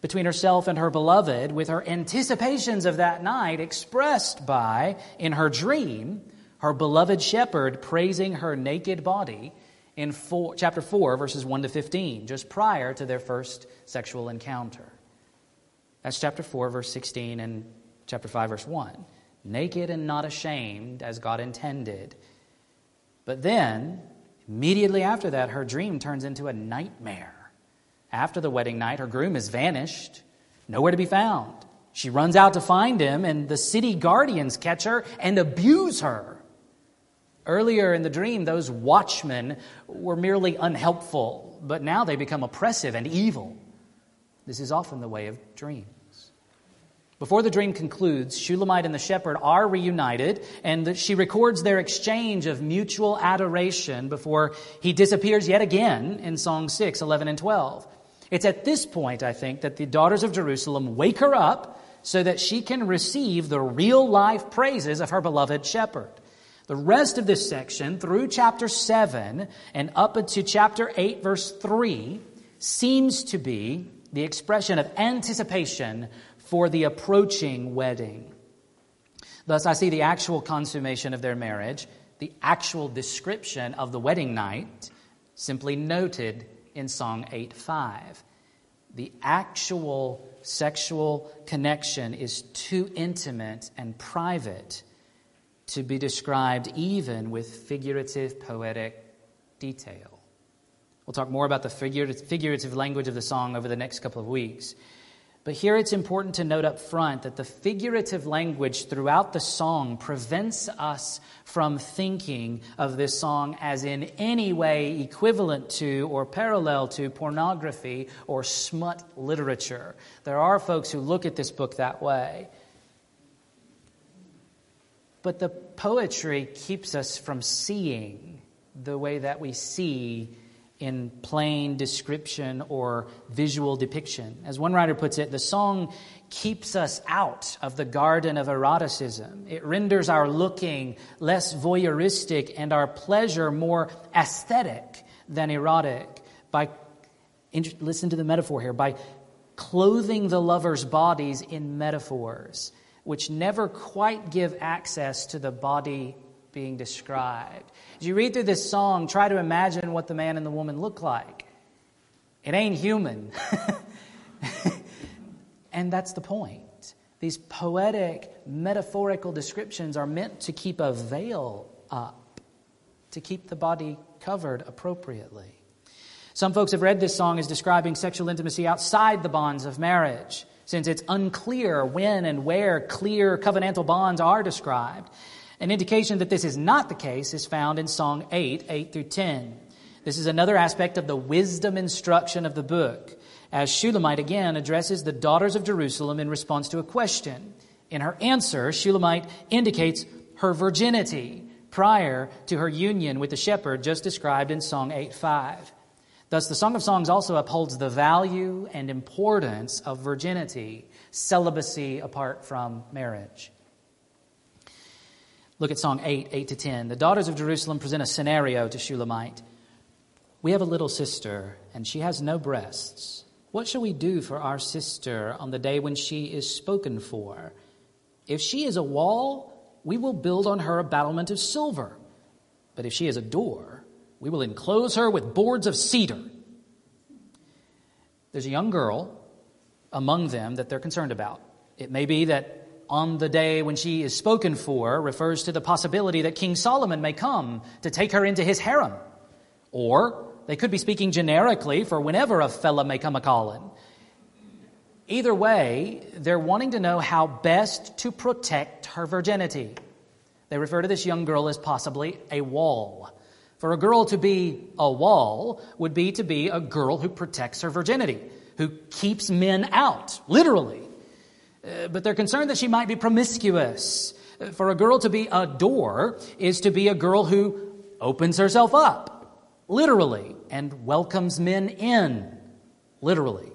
between herself and her beloved, with her anticipations of that night expressed by, in her dream, her beloved shepherd praising her naked body in four, chapter 4, verses 1 to 15, just prior to their first sexual encounter. That's chapter 4, verse 16, and chapter 5, verse 1. Naked and not ashamed, as God intended. But then, immediately after that, her dream turns into a nightmare. After the wedding night, her groom is vanished, nowhere to be found. She runs out to find him, and the city guardians catch her and abuse her. Earlier in the dream, those watchmen were merely unhelpful, but now they become oppressive and evil. This is often the way of dreams. Before the dream concludes, Shulamite and the shepherd are reunited, and she records their exchange of mutual adoration before he disappears yet again in Song 6, 11, and 12. It's at this point, I think, that the daughters of Jerusalem wake her up so that she can receive the real life praises of her beloved shepherd. The rest of this section, through chapter 7 and up into chapter 8, verse 3, seems to be the expression of anticipation for the approaching wedding. Thus, I see the actual consummation of their marriage, the actual description of the wedding night, simply noted in Song 8 5. The actual sexual connection is too intimate and private to be described even with figurative poetic detail. We'll talk more about the figurative language of the song over the next couple of weeks. But here it's important to note up front that the figurative language throughout the song prevents us from thinking of this song as in any way equivalent to or parallel to pornography or smut literature. There are folks who look at this book that way. But the poetry keeps us from seeing the way that we see in plain description or visual depiction. As one writer puts it, the song keeps us out of the garden of eroticism. It renders our looking less voyeuristic and our pleasure more aesthetic than erotic. By, listen to the metaphor here, by clothing the lovers' bodies in metaphors which never quite give access to the body being described. As you read through this song, try to imagine what the man and the woman look like. It ain't human. and that's the point. These poetic, metaphorical descriptions are meant to keep a veil up, to keep the body covered appropriately. Some folks have read this song as describing sexual intimacy outside the bonds of marriage since it's unclear when and where clear covenantal bonds are described. An indication that this is not the case is found in Song 8, 8 through 10. This is another aspect of the wisdom instruction of the book, as Shulamite again addresses the daughters of Jerusalem in response to a question. In her answer, Shulamite indicates her virginity prior to her union with the shepherd just described in Song 8, 5. Thus, the Song of Songs also upholds the value and importance of virginity, celibacy apart from marriage. Look at Song 8, 8 to 10. The daughters of Jerusalem present a scenario to Shulamite. We have a little sister, and she has no breasts. What shall we do for our sister on the day when she is spoken for? If she is a wall, we will build on her a battlement of silver. But if she is a door, we will enclose her with boards of cedar. There's a young girl among them that they're concerned about. It may be that on the day when she is spoken for refers to the possibility that King Solomon may come to take her into his harem. Or they could be speaking generically for whenever a fella may come a calling. Either way, they're wanting to know how best to protect her virginity. They refer to this young girl as possibly a wall. For a girl to be a wall would be to be a girl who protects her virginity, who keeps men out, literally. Uh, but they're concerned that she might be promiscuous. Uh, for a girl to be a door is to be a girl who opens herself up, literally, and welcomes men in, literally.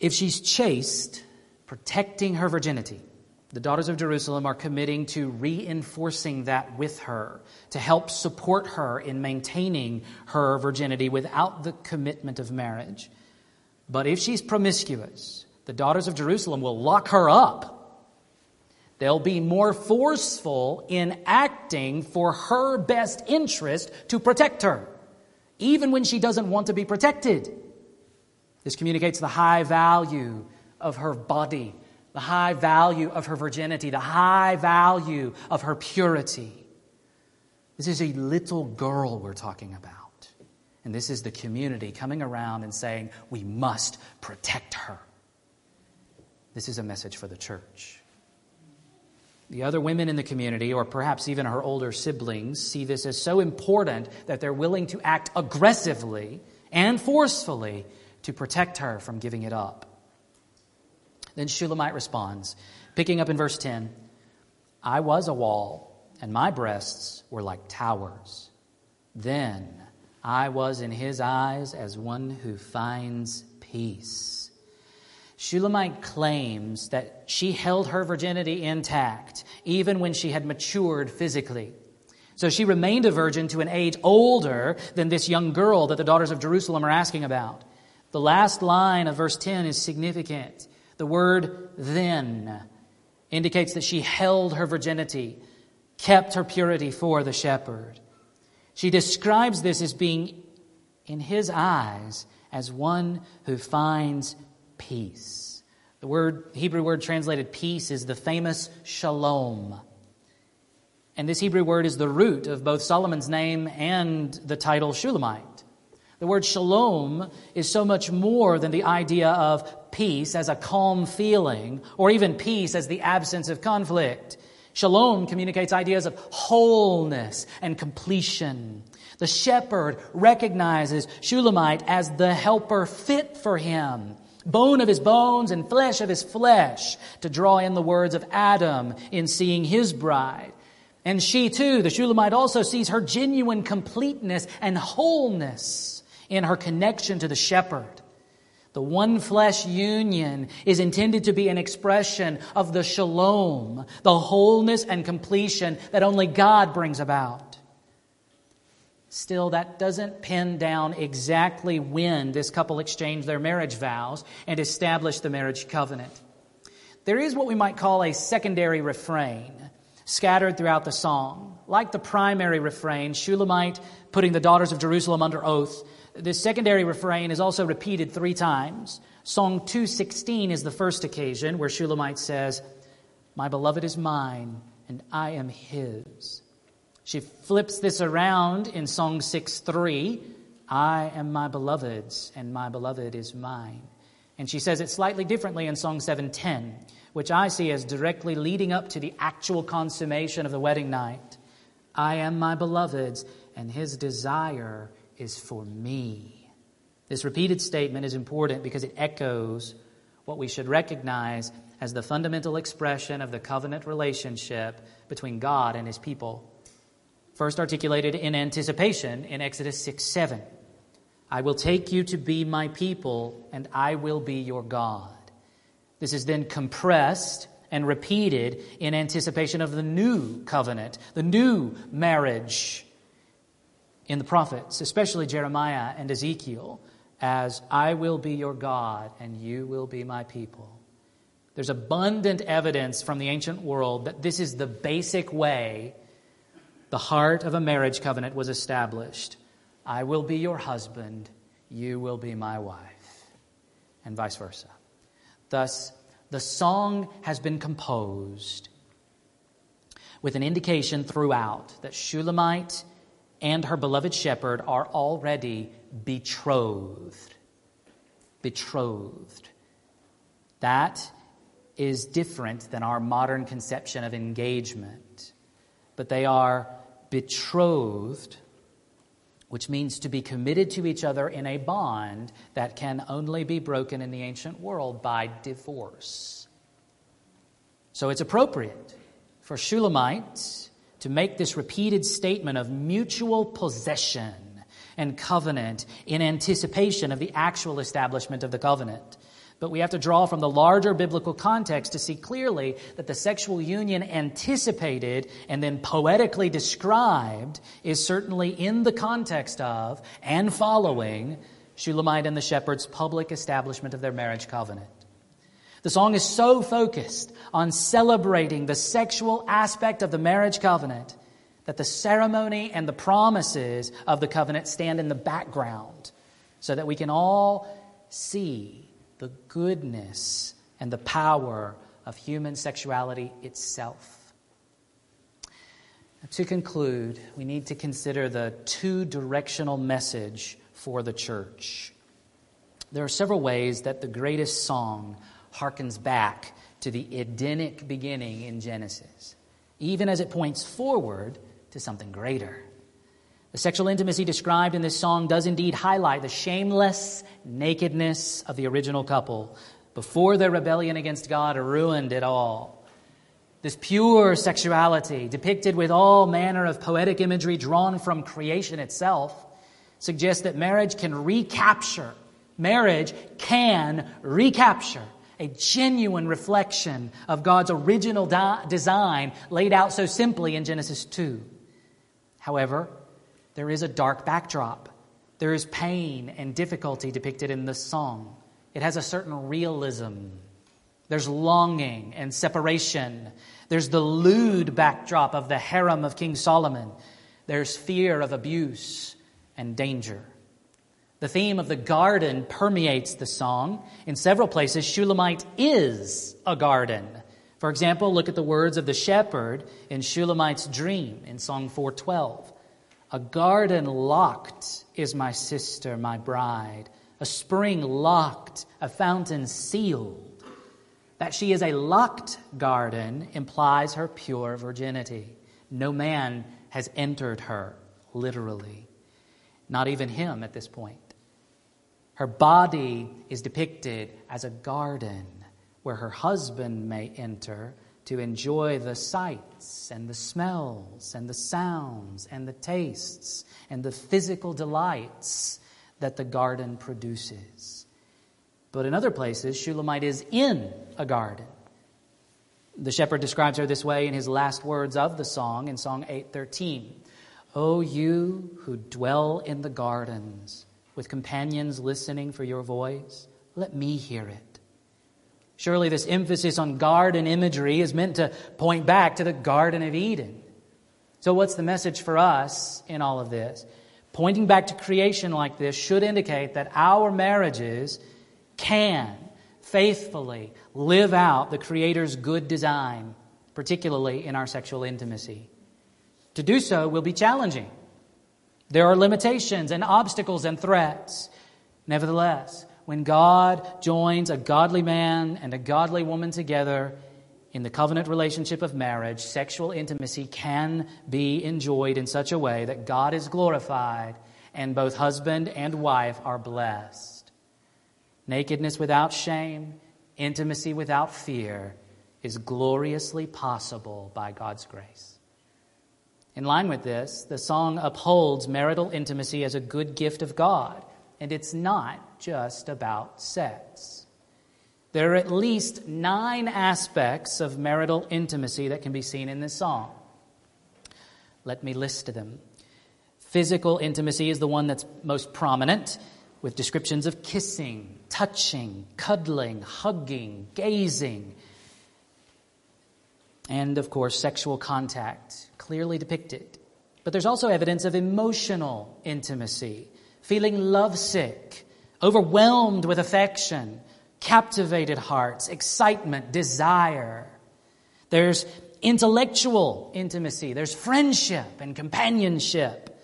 If she's chaste, protecting her virginity, the daughters of Jerusalem are committing to reinforcing that with her to help support her in maintaining her virginity without the commitment of marriage. But if she's promiscuous, the daughters of Jerusalem will lock her up. They'll be more forceful in acting for her best interest to protect her, even when she doesn't want to be protected. This communicates the high value of her body the high value of her virginity, the high value of her purity. This is a little girl we're talking about. And this is the community coming around and saying, we must protect her. This is a message for the church. The other women in the community, or perhaps even her older siblings, see this as so important that they're willing to act aggressively and forcefully to protect her from giving it up. Then Shulamite responds, picking up in verse 10 I was a wall, and my breasts were like towers. Then I was in his eyes as one who finds peace. Shulamite claims that she held her virginity intact even when she had matured physically. So she remained a virgin to an age older than this young girl that the daughters of Jerusalem are asking about. The last line of verse 10 is significant. The word then indicates that she held her virginity, kept her purity for the shepherd. She describes this as being, in his eyes, as one who finds peace. The word, Hebrew word translated peace is the famous shalom. And this Hebrew word is the root of both Solomon's name and the title Shulamite. The word shalom is so much more than the idea of peace as a calm feeling, or even peace as the absence of conflict. Shalom communicates ideas of wholeness and completion. The shepherd recognizes Shulamite as the helper fit for him, bone of his bones and flesh of his flesh, to draw in the words of Adam in seeing his bride. And she too, the Shulamite, also sees her genuine completeness and wholeness in her connection to the shepherd. The one flesh union is intended to be an expression of the shalom, the wholeness and completion that only God brings about. Still, that doesn't pin down exactly when this couple exchanged their marriage vows and established the marriage covenant. There is what we might call a secondary refrain scattered throughout the song. Like the primary refrain, Shulamite putting the daughters of Jerusalem under oath, this secondary refrain is also repeated three times. Song 216 is the first occasion where Shulamite says, My beloved is mine, and I am his. She flips this around in Song 6 3. I am my beloved's, and my beloved is mine. And she says it slightly differently in Song 710, which I see as directly leading up to the actual consummation of the wedding night. I am my beloved's, and his desire is for me. This repeated statement is important because it echoes what we should recognize as the fundamental expression of the covenant relationship between God and his people. First articulated in anticipation in Exodus 6 7. I will take you to be my people, and I will be your God. This is then compressed and repeated in anticipation of the new covenant, the new marriage in the prophets, especially Jeremiah and Ezekiel, as I will be your God and you will be my people. There's abundant evidence from the ancient world that this is the basic way the heart of a marriage covenant was established. I will be your husband, you will be my wife, and vice versa. Thus, the song has been composed with an indication throughout that Shulamite and her beloved shepherd are already betrothed. Betrothed. That is different than our modern conception of engagement. But they are betrothed, which means to be committed to each other in a bond that can only be broken in the ancient world by divorce. So it's appropriate for Shulamite to make this repeated statement of mutual possession and covenant in anticipation of the actual establishment of the covenant. But we have to draw from the larger biblical context to see clearly that the sexual union anticipated and then poetically described is certainly in the context of and following Shulamite and the shepherd's public establishment of their marriage covenant. The song is so focused on celebrating the sexual aspect of the marriage covenant that the ceremony and the promises of the covenant stand in the background so that we can all see the goodness and the power of human sexuality itself. To conclude, we need to consider the two directional message for the church. There are several ways that the greatest song harkens back to the Edenic beginning in Genesis, even as it points forward to something greater. The sexual intimacy described in this song does indeed highlight the shameless nakedness of the original couple, before their rebellion against God ruined it all. This pure sexuality, depicted with all manner of poetic imagery drawn from creation itself, suggests that marriage can recapture, marriage can recapture a genuine reflection of God's original di- design laid out so simply in Genesis 2. However, there is a dark backdrop. There is pain and difficulty depicted in the song. It has a certain realism. There's longing and separation. There's the lewd backdrop of the harem of King Solomon. There's fear of abuse and danger. The theme of the garden permeates the song. In several places, Shulamite is a garden. For example, look at the words of the shepherd in Shulamite's dream in Song 412. A garden locked is my sister, my bride, a spring locked, a fountain sealed. That she is a locked garden implies her pure virginity. No man has entered her, literally. Not even him at this point. Her body is depicted as a garden where her husband may enter to enjoy the sights and the smells and the sounds and the tastes and the physical delights that the garden produces. But in other places, Shulamite is in a garden. The shepherd describes her this way in his last words of the song in Song 813. O you who dwell in the gardens, with companions listening for your voice, let me hear it. Surely this emphasis on garden imagery is meant to point back to the Garden of Eden. So, what's the message for us in all of this? Pointing back to creation like this should indicate that our marriages can faithfully live out the Creator's good design, particularly in our sexual intimacy. To do so will be challenging. There are limitations and obstacles and threats. Nevertheless, when God joins a godly man and a godly woman together in the covenant relationship of marriage, sexual intimacy can be enjoyed in such a way that God is glorified and both husband and wife are blessed. Nakedness without shame, intimacy without fear is gloriously possible by God's grace. In line with this, the song upholds marital intimacy as a good gift of God, and it's not just about sex. There are at least nine aspects of marital intimacy that can be seen in this song. Let me list them. Physical intimacy is the one that's most prominent, with descriptions of kissing, touching, cuddling, hugging, gazing, and, of course, sexual contact clearly depicted. But there's also evidence of emotional intimacy, feeling lovesick, overwhelmed with affection, captivated hearts, excitement, desire. There's intellectual intimacy, there's friendship and companionship.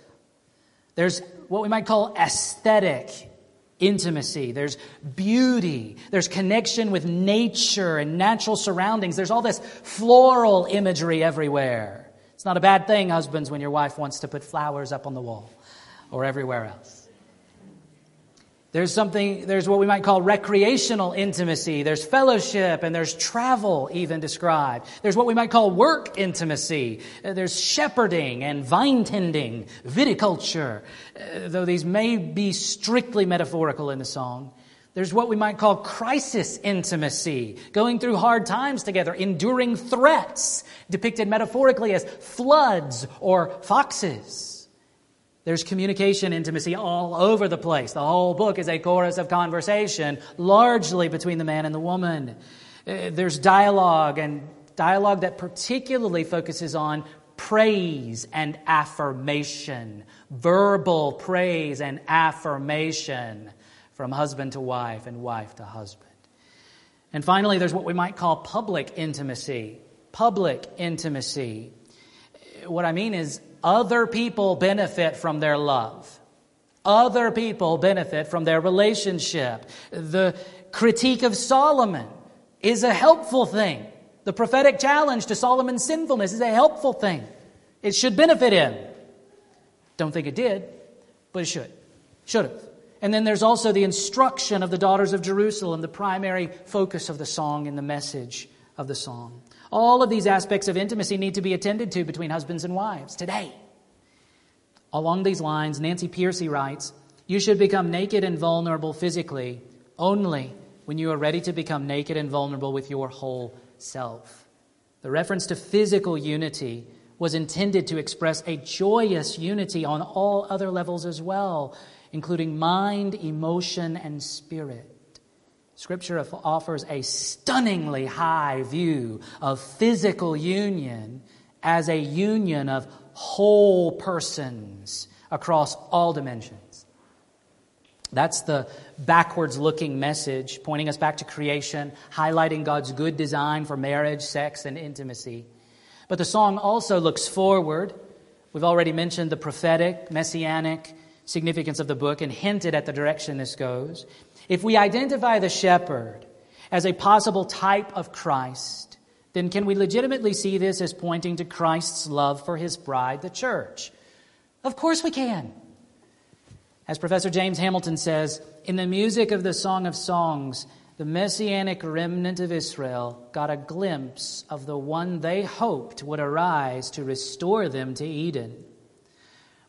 There's what we might call aesthetic intimacy, there's beauty, there's connection with nature and natural surroundings. There's all this floral imagery everywhere. It's not a bad thing, husbands, when your wife wants to put flowers up on the wall or everywhere else. There's something, there's what we might call recreational intimacy. There's fellowship and there's travel even described. There's what we might call work intimacy. Uh, there's shepherding and vine tending, viticulture, uh, though these may be strictly metaphorical in the song. There's what we might call crisis intimacy, going through hard times together, enduring threats, depicted metaphorically as floods or foxes. There's communication intimacy all over the place. The whole book is a chorus of conversation, largely between the man and the woman. Uh, there's dialogue, and dialogue that particularly focuses on praise and affirmation, verbal praise and affirmation from husband to wife and wife to husband. And finally, there's what we might call public intimacy. Public intimacy. What I mean is, other people benefit from their love. Other people benefit from their relationship. The critique of Solomon is a helpful thing. The prophetic challenge to Solomon's sinfulness is a helpful thing. It should benefit him. Don't think it did, but it should. Should have. And then there's also the instruction of the daughters of Jerusalem, the primary focus of the song and the message of the song. All of these aspects of intimacy need to be attended to between husbands and wives today. Along these lines, Nancy Pearcey writes You should become naked and vulnerable physically only when you are ready to become naked and vulnerable with your whole self. The reference to physical unity was intended to express a joyous unity on all other levels as well including mind, emotion, and spirit. Scripture offers a stunningly high view of physical union as a union of whole persons across all dimensions. That's the backwards looking message, pointing us back to creation, highlighting God's good design for marriage, sex, and intimacy. But the song also looks forward. We've already mentioned the prophetic, messianic, significance of the book and hinted at the direction this goes. If we identify the shepherd as a possible type of Christ, then can we legitimately see this as pointing to Christ's love for his bride, the church? Of course we can. As Professor James Hamilton says, in the music of the Song of Songs, the messianic remnant of Israel got a glimpse of the one they hoped would arise to restore them to Eden.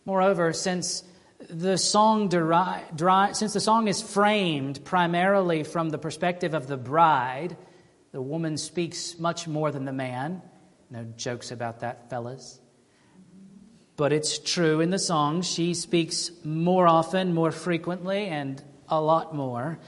Moreover, since the song deri- deri- since the song is framed primarily from the perspective of the bride, the woman speaks much more than the man. No jokes about that, fellas. But it's true in the song. She speaks more often, more frequently, and a lot more.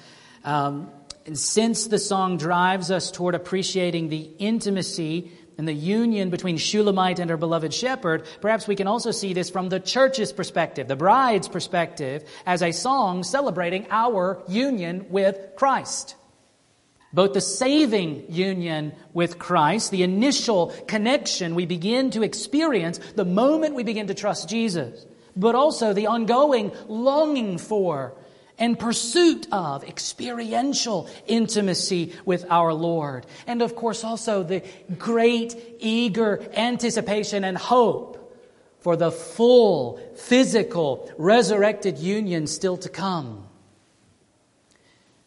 Um, and since the song drives us toward appreciating the intimacy and the union between Shulamite and her beloved shepherd, perhaps we can also see this from the church's perspective, the bride's perspective, as a song celebrating our union with Christ. Both the saving union with Christ, the initial connection we begin to experience the moment we begin to trust Jesus, but also the ongoing longing for and pursuit of experiential intimacy with our Lord. And of course, also the great, eager anticipation and hope for the full, physical, resurrected union still to come.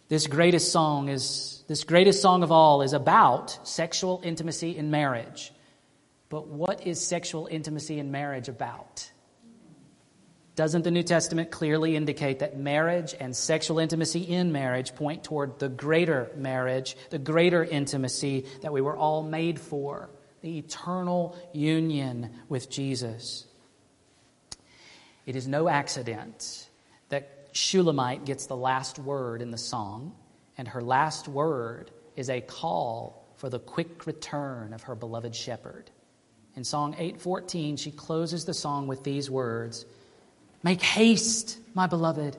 This greatest song is, this greatest song of all is about sexual intimacy in marriage. But what is sexual intimacy in marriage about? Doesn't the New Testament clearly indicate that marriage and sexual intimacy in marriage point toward the greater marriage, the greater intimacy that we were all made for, the eternal union with Jesus? It is no accident that Shulamite gets the last word in the song, and her last word is a call for the quick return of her beloved shepherd. In Song 814, she closes the song with these words Make haste, my beloved,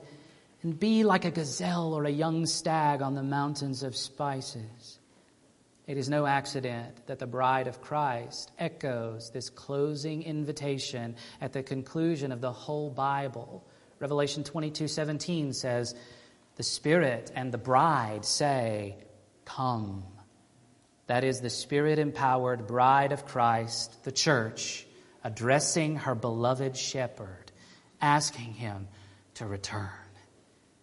and be like a gazelle or a young stag on the mountains of spices. It is no accident that the bride of Christ echoes this closing invitation at the conclusion of the whole Bible. Revelation 22 17 says, The Spirit and the bride say, Come. That is the Spirit empowered bride of Christ, the church, addressing her beloved shepherd asking him to return.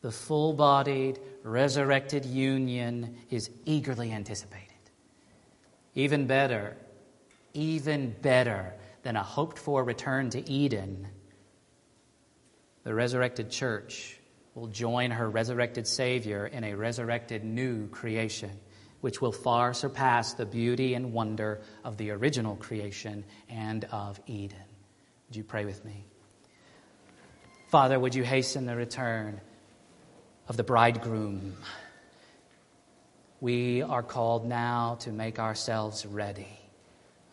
The full bodied, resurrected union is eagerly anticipated. Even better, even better than a hoped for return to Eden, the resurrected church will join her resurrected Savior in a resurrected new creation, which will far surpass the beauty and wonder of the original creation and of Eden. Would you pray with me? Father, would you hasten the return of the bridegroom? We are called now to make ourselves ready.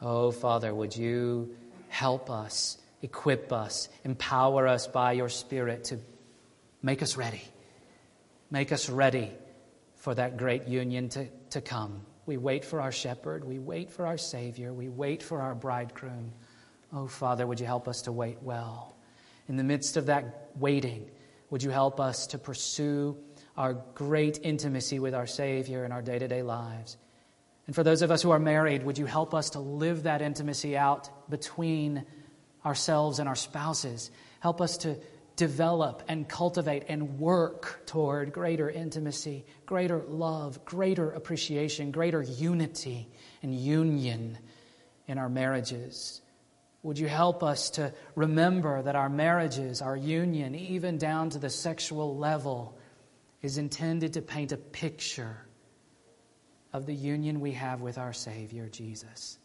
Oh, Father, would you help us, equip us, empower us by your Spirit to make us ready? Make us ready for that great union to, to come. We wait for our shepherd. We wait for our Savior. We wait for our bridegroom. Oh, Father, would you help us to wait well? In the midst of that waiting, would you help us to pursue our great intimacy with our Savior in our day to day lives? And for those of us who are married, would you help us to live that intimacy out between ourselves and our spouses? Help us to develop and cultivate and work toward greater intimacy, greater love, greater appreciation, greater unity and union in our marriages. Would you help us to remember that our marriages, our union, even down to the sexual level, is intended to paint a picture of the union we have with our Savior, Jesus?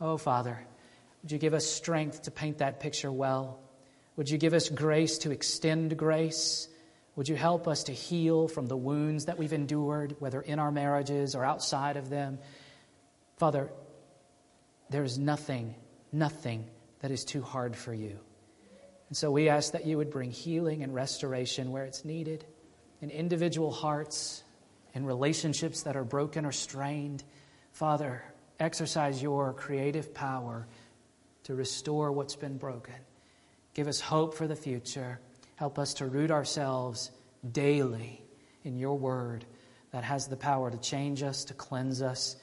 Oh, Father, would you give us strength to paint that picture well? Would you give us grace to extend grace? Would you help us to heal from the wounds that we've endured, whether in our marriages or outside of them? Father, there is nothing, nothing that is too hard for you. And so we ask that you would bring healing and restoration where it's needed in individual hearts, in relationships that are broken or strained. Father, exercise your creative power to restore what's been broken. Give us hope for the future. Help us to root ourselves daily in your word that has the power to change us, to cleanse us,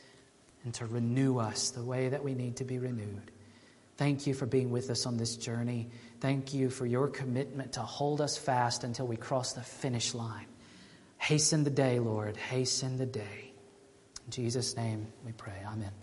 and to renew us the way that we need to be renewed. Thank you for being with us on this journey. Thank you for your commitment to hold us fast until we cross the finish line. Hasten the day, Lord. Hasten the day. In Jesus' name we pray. Amen.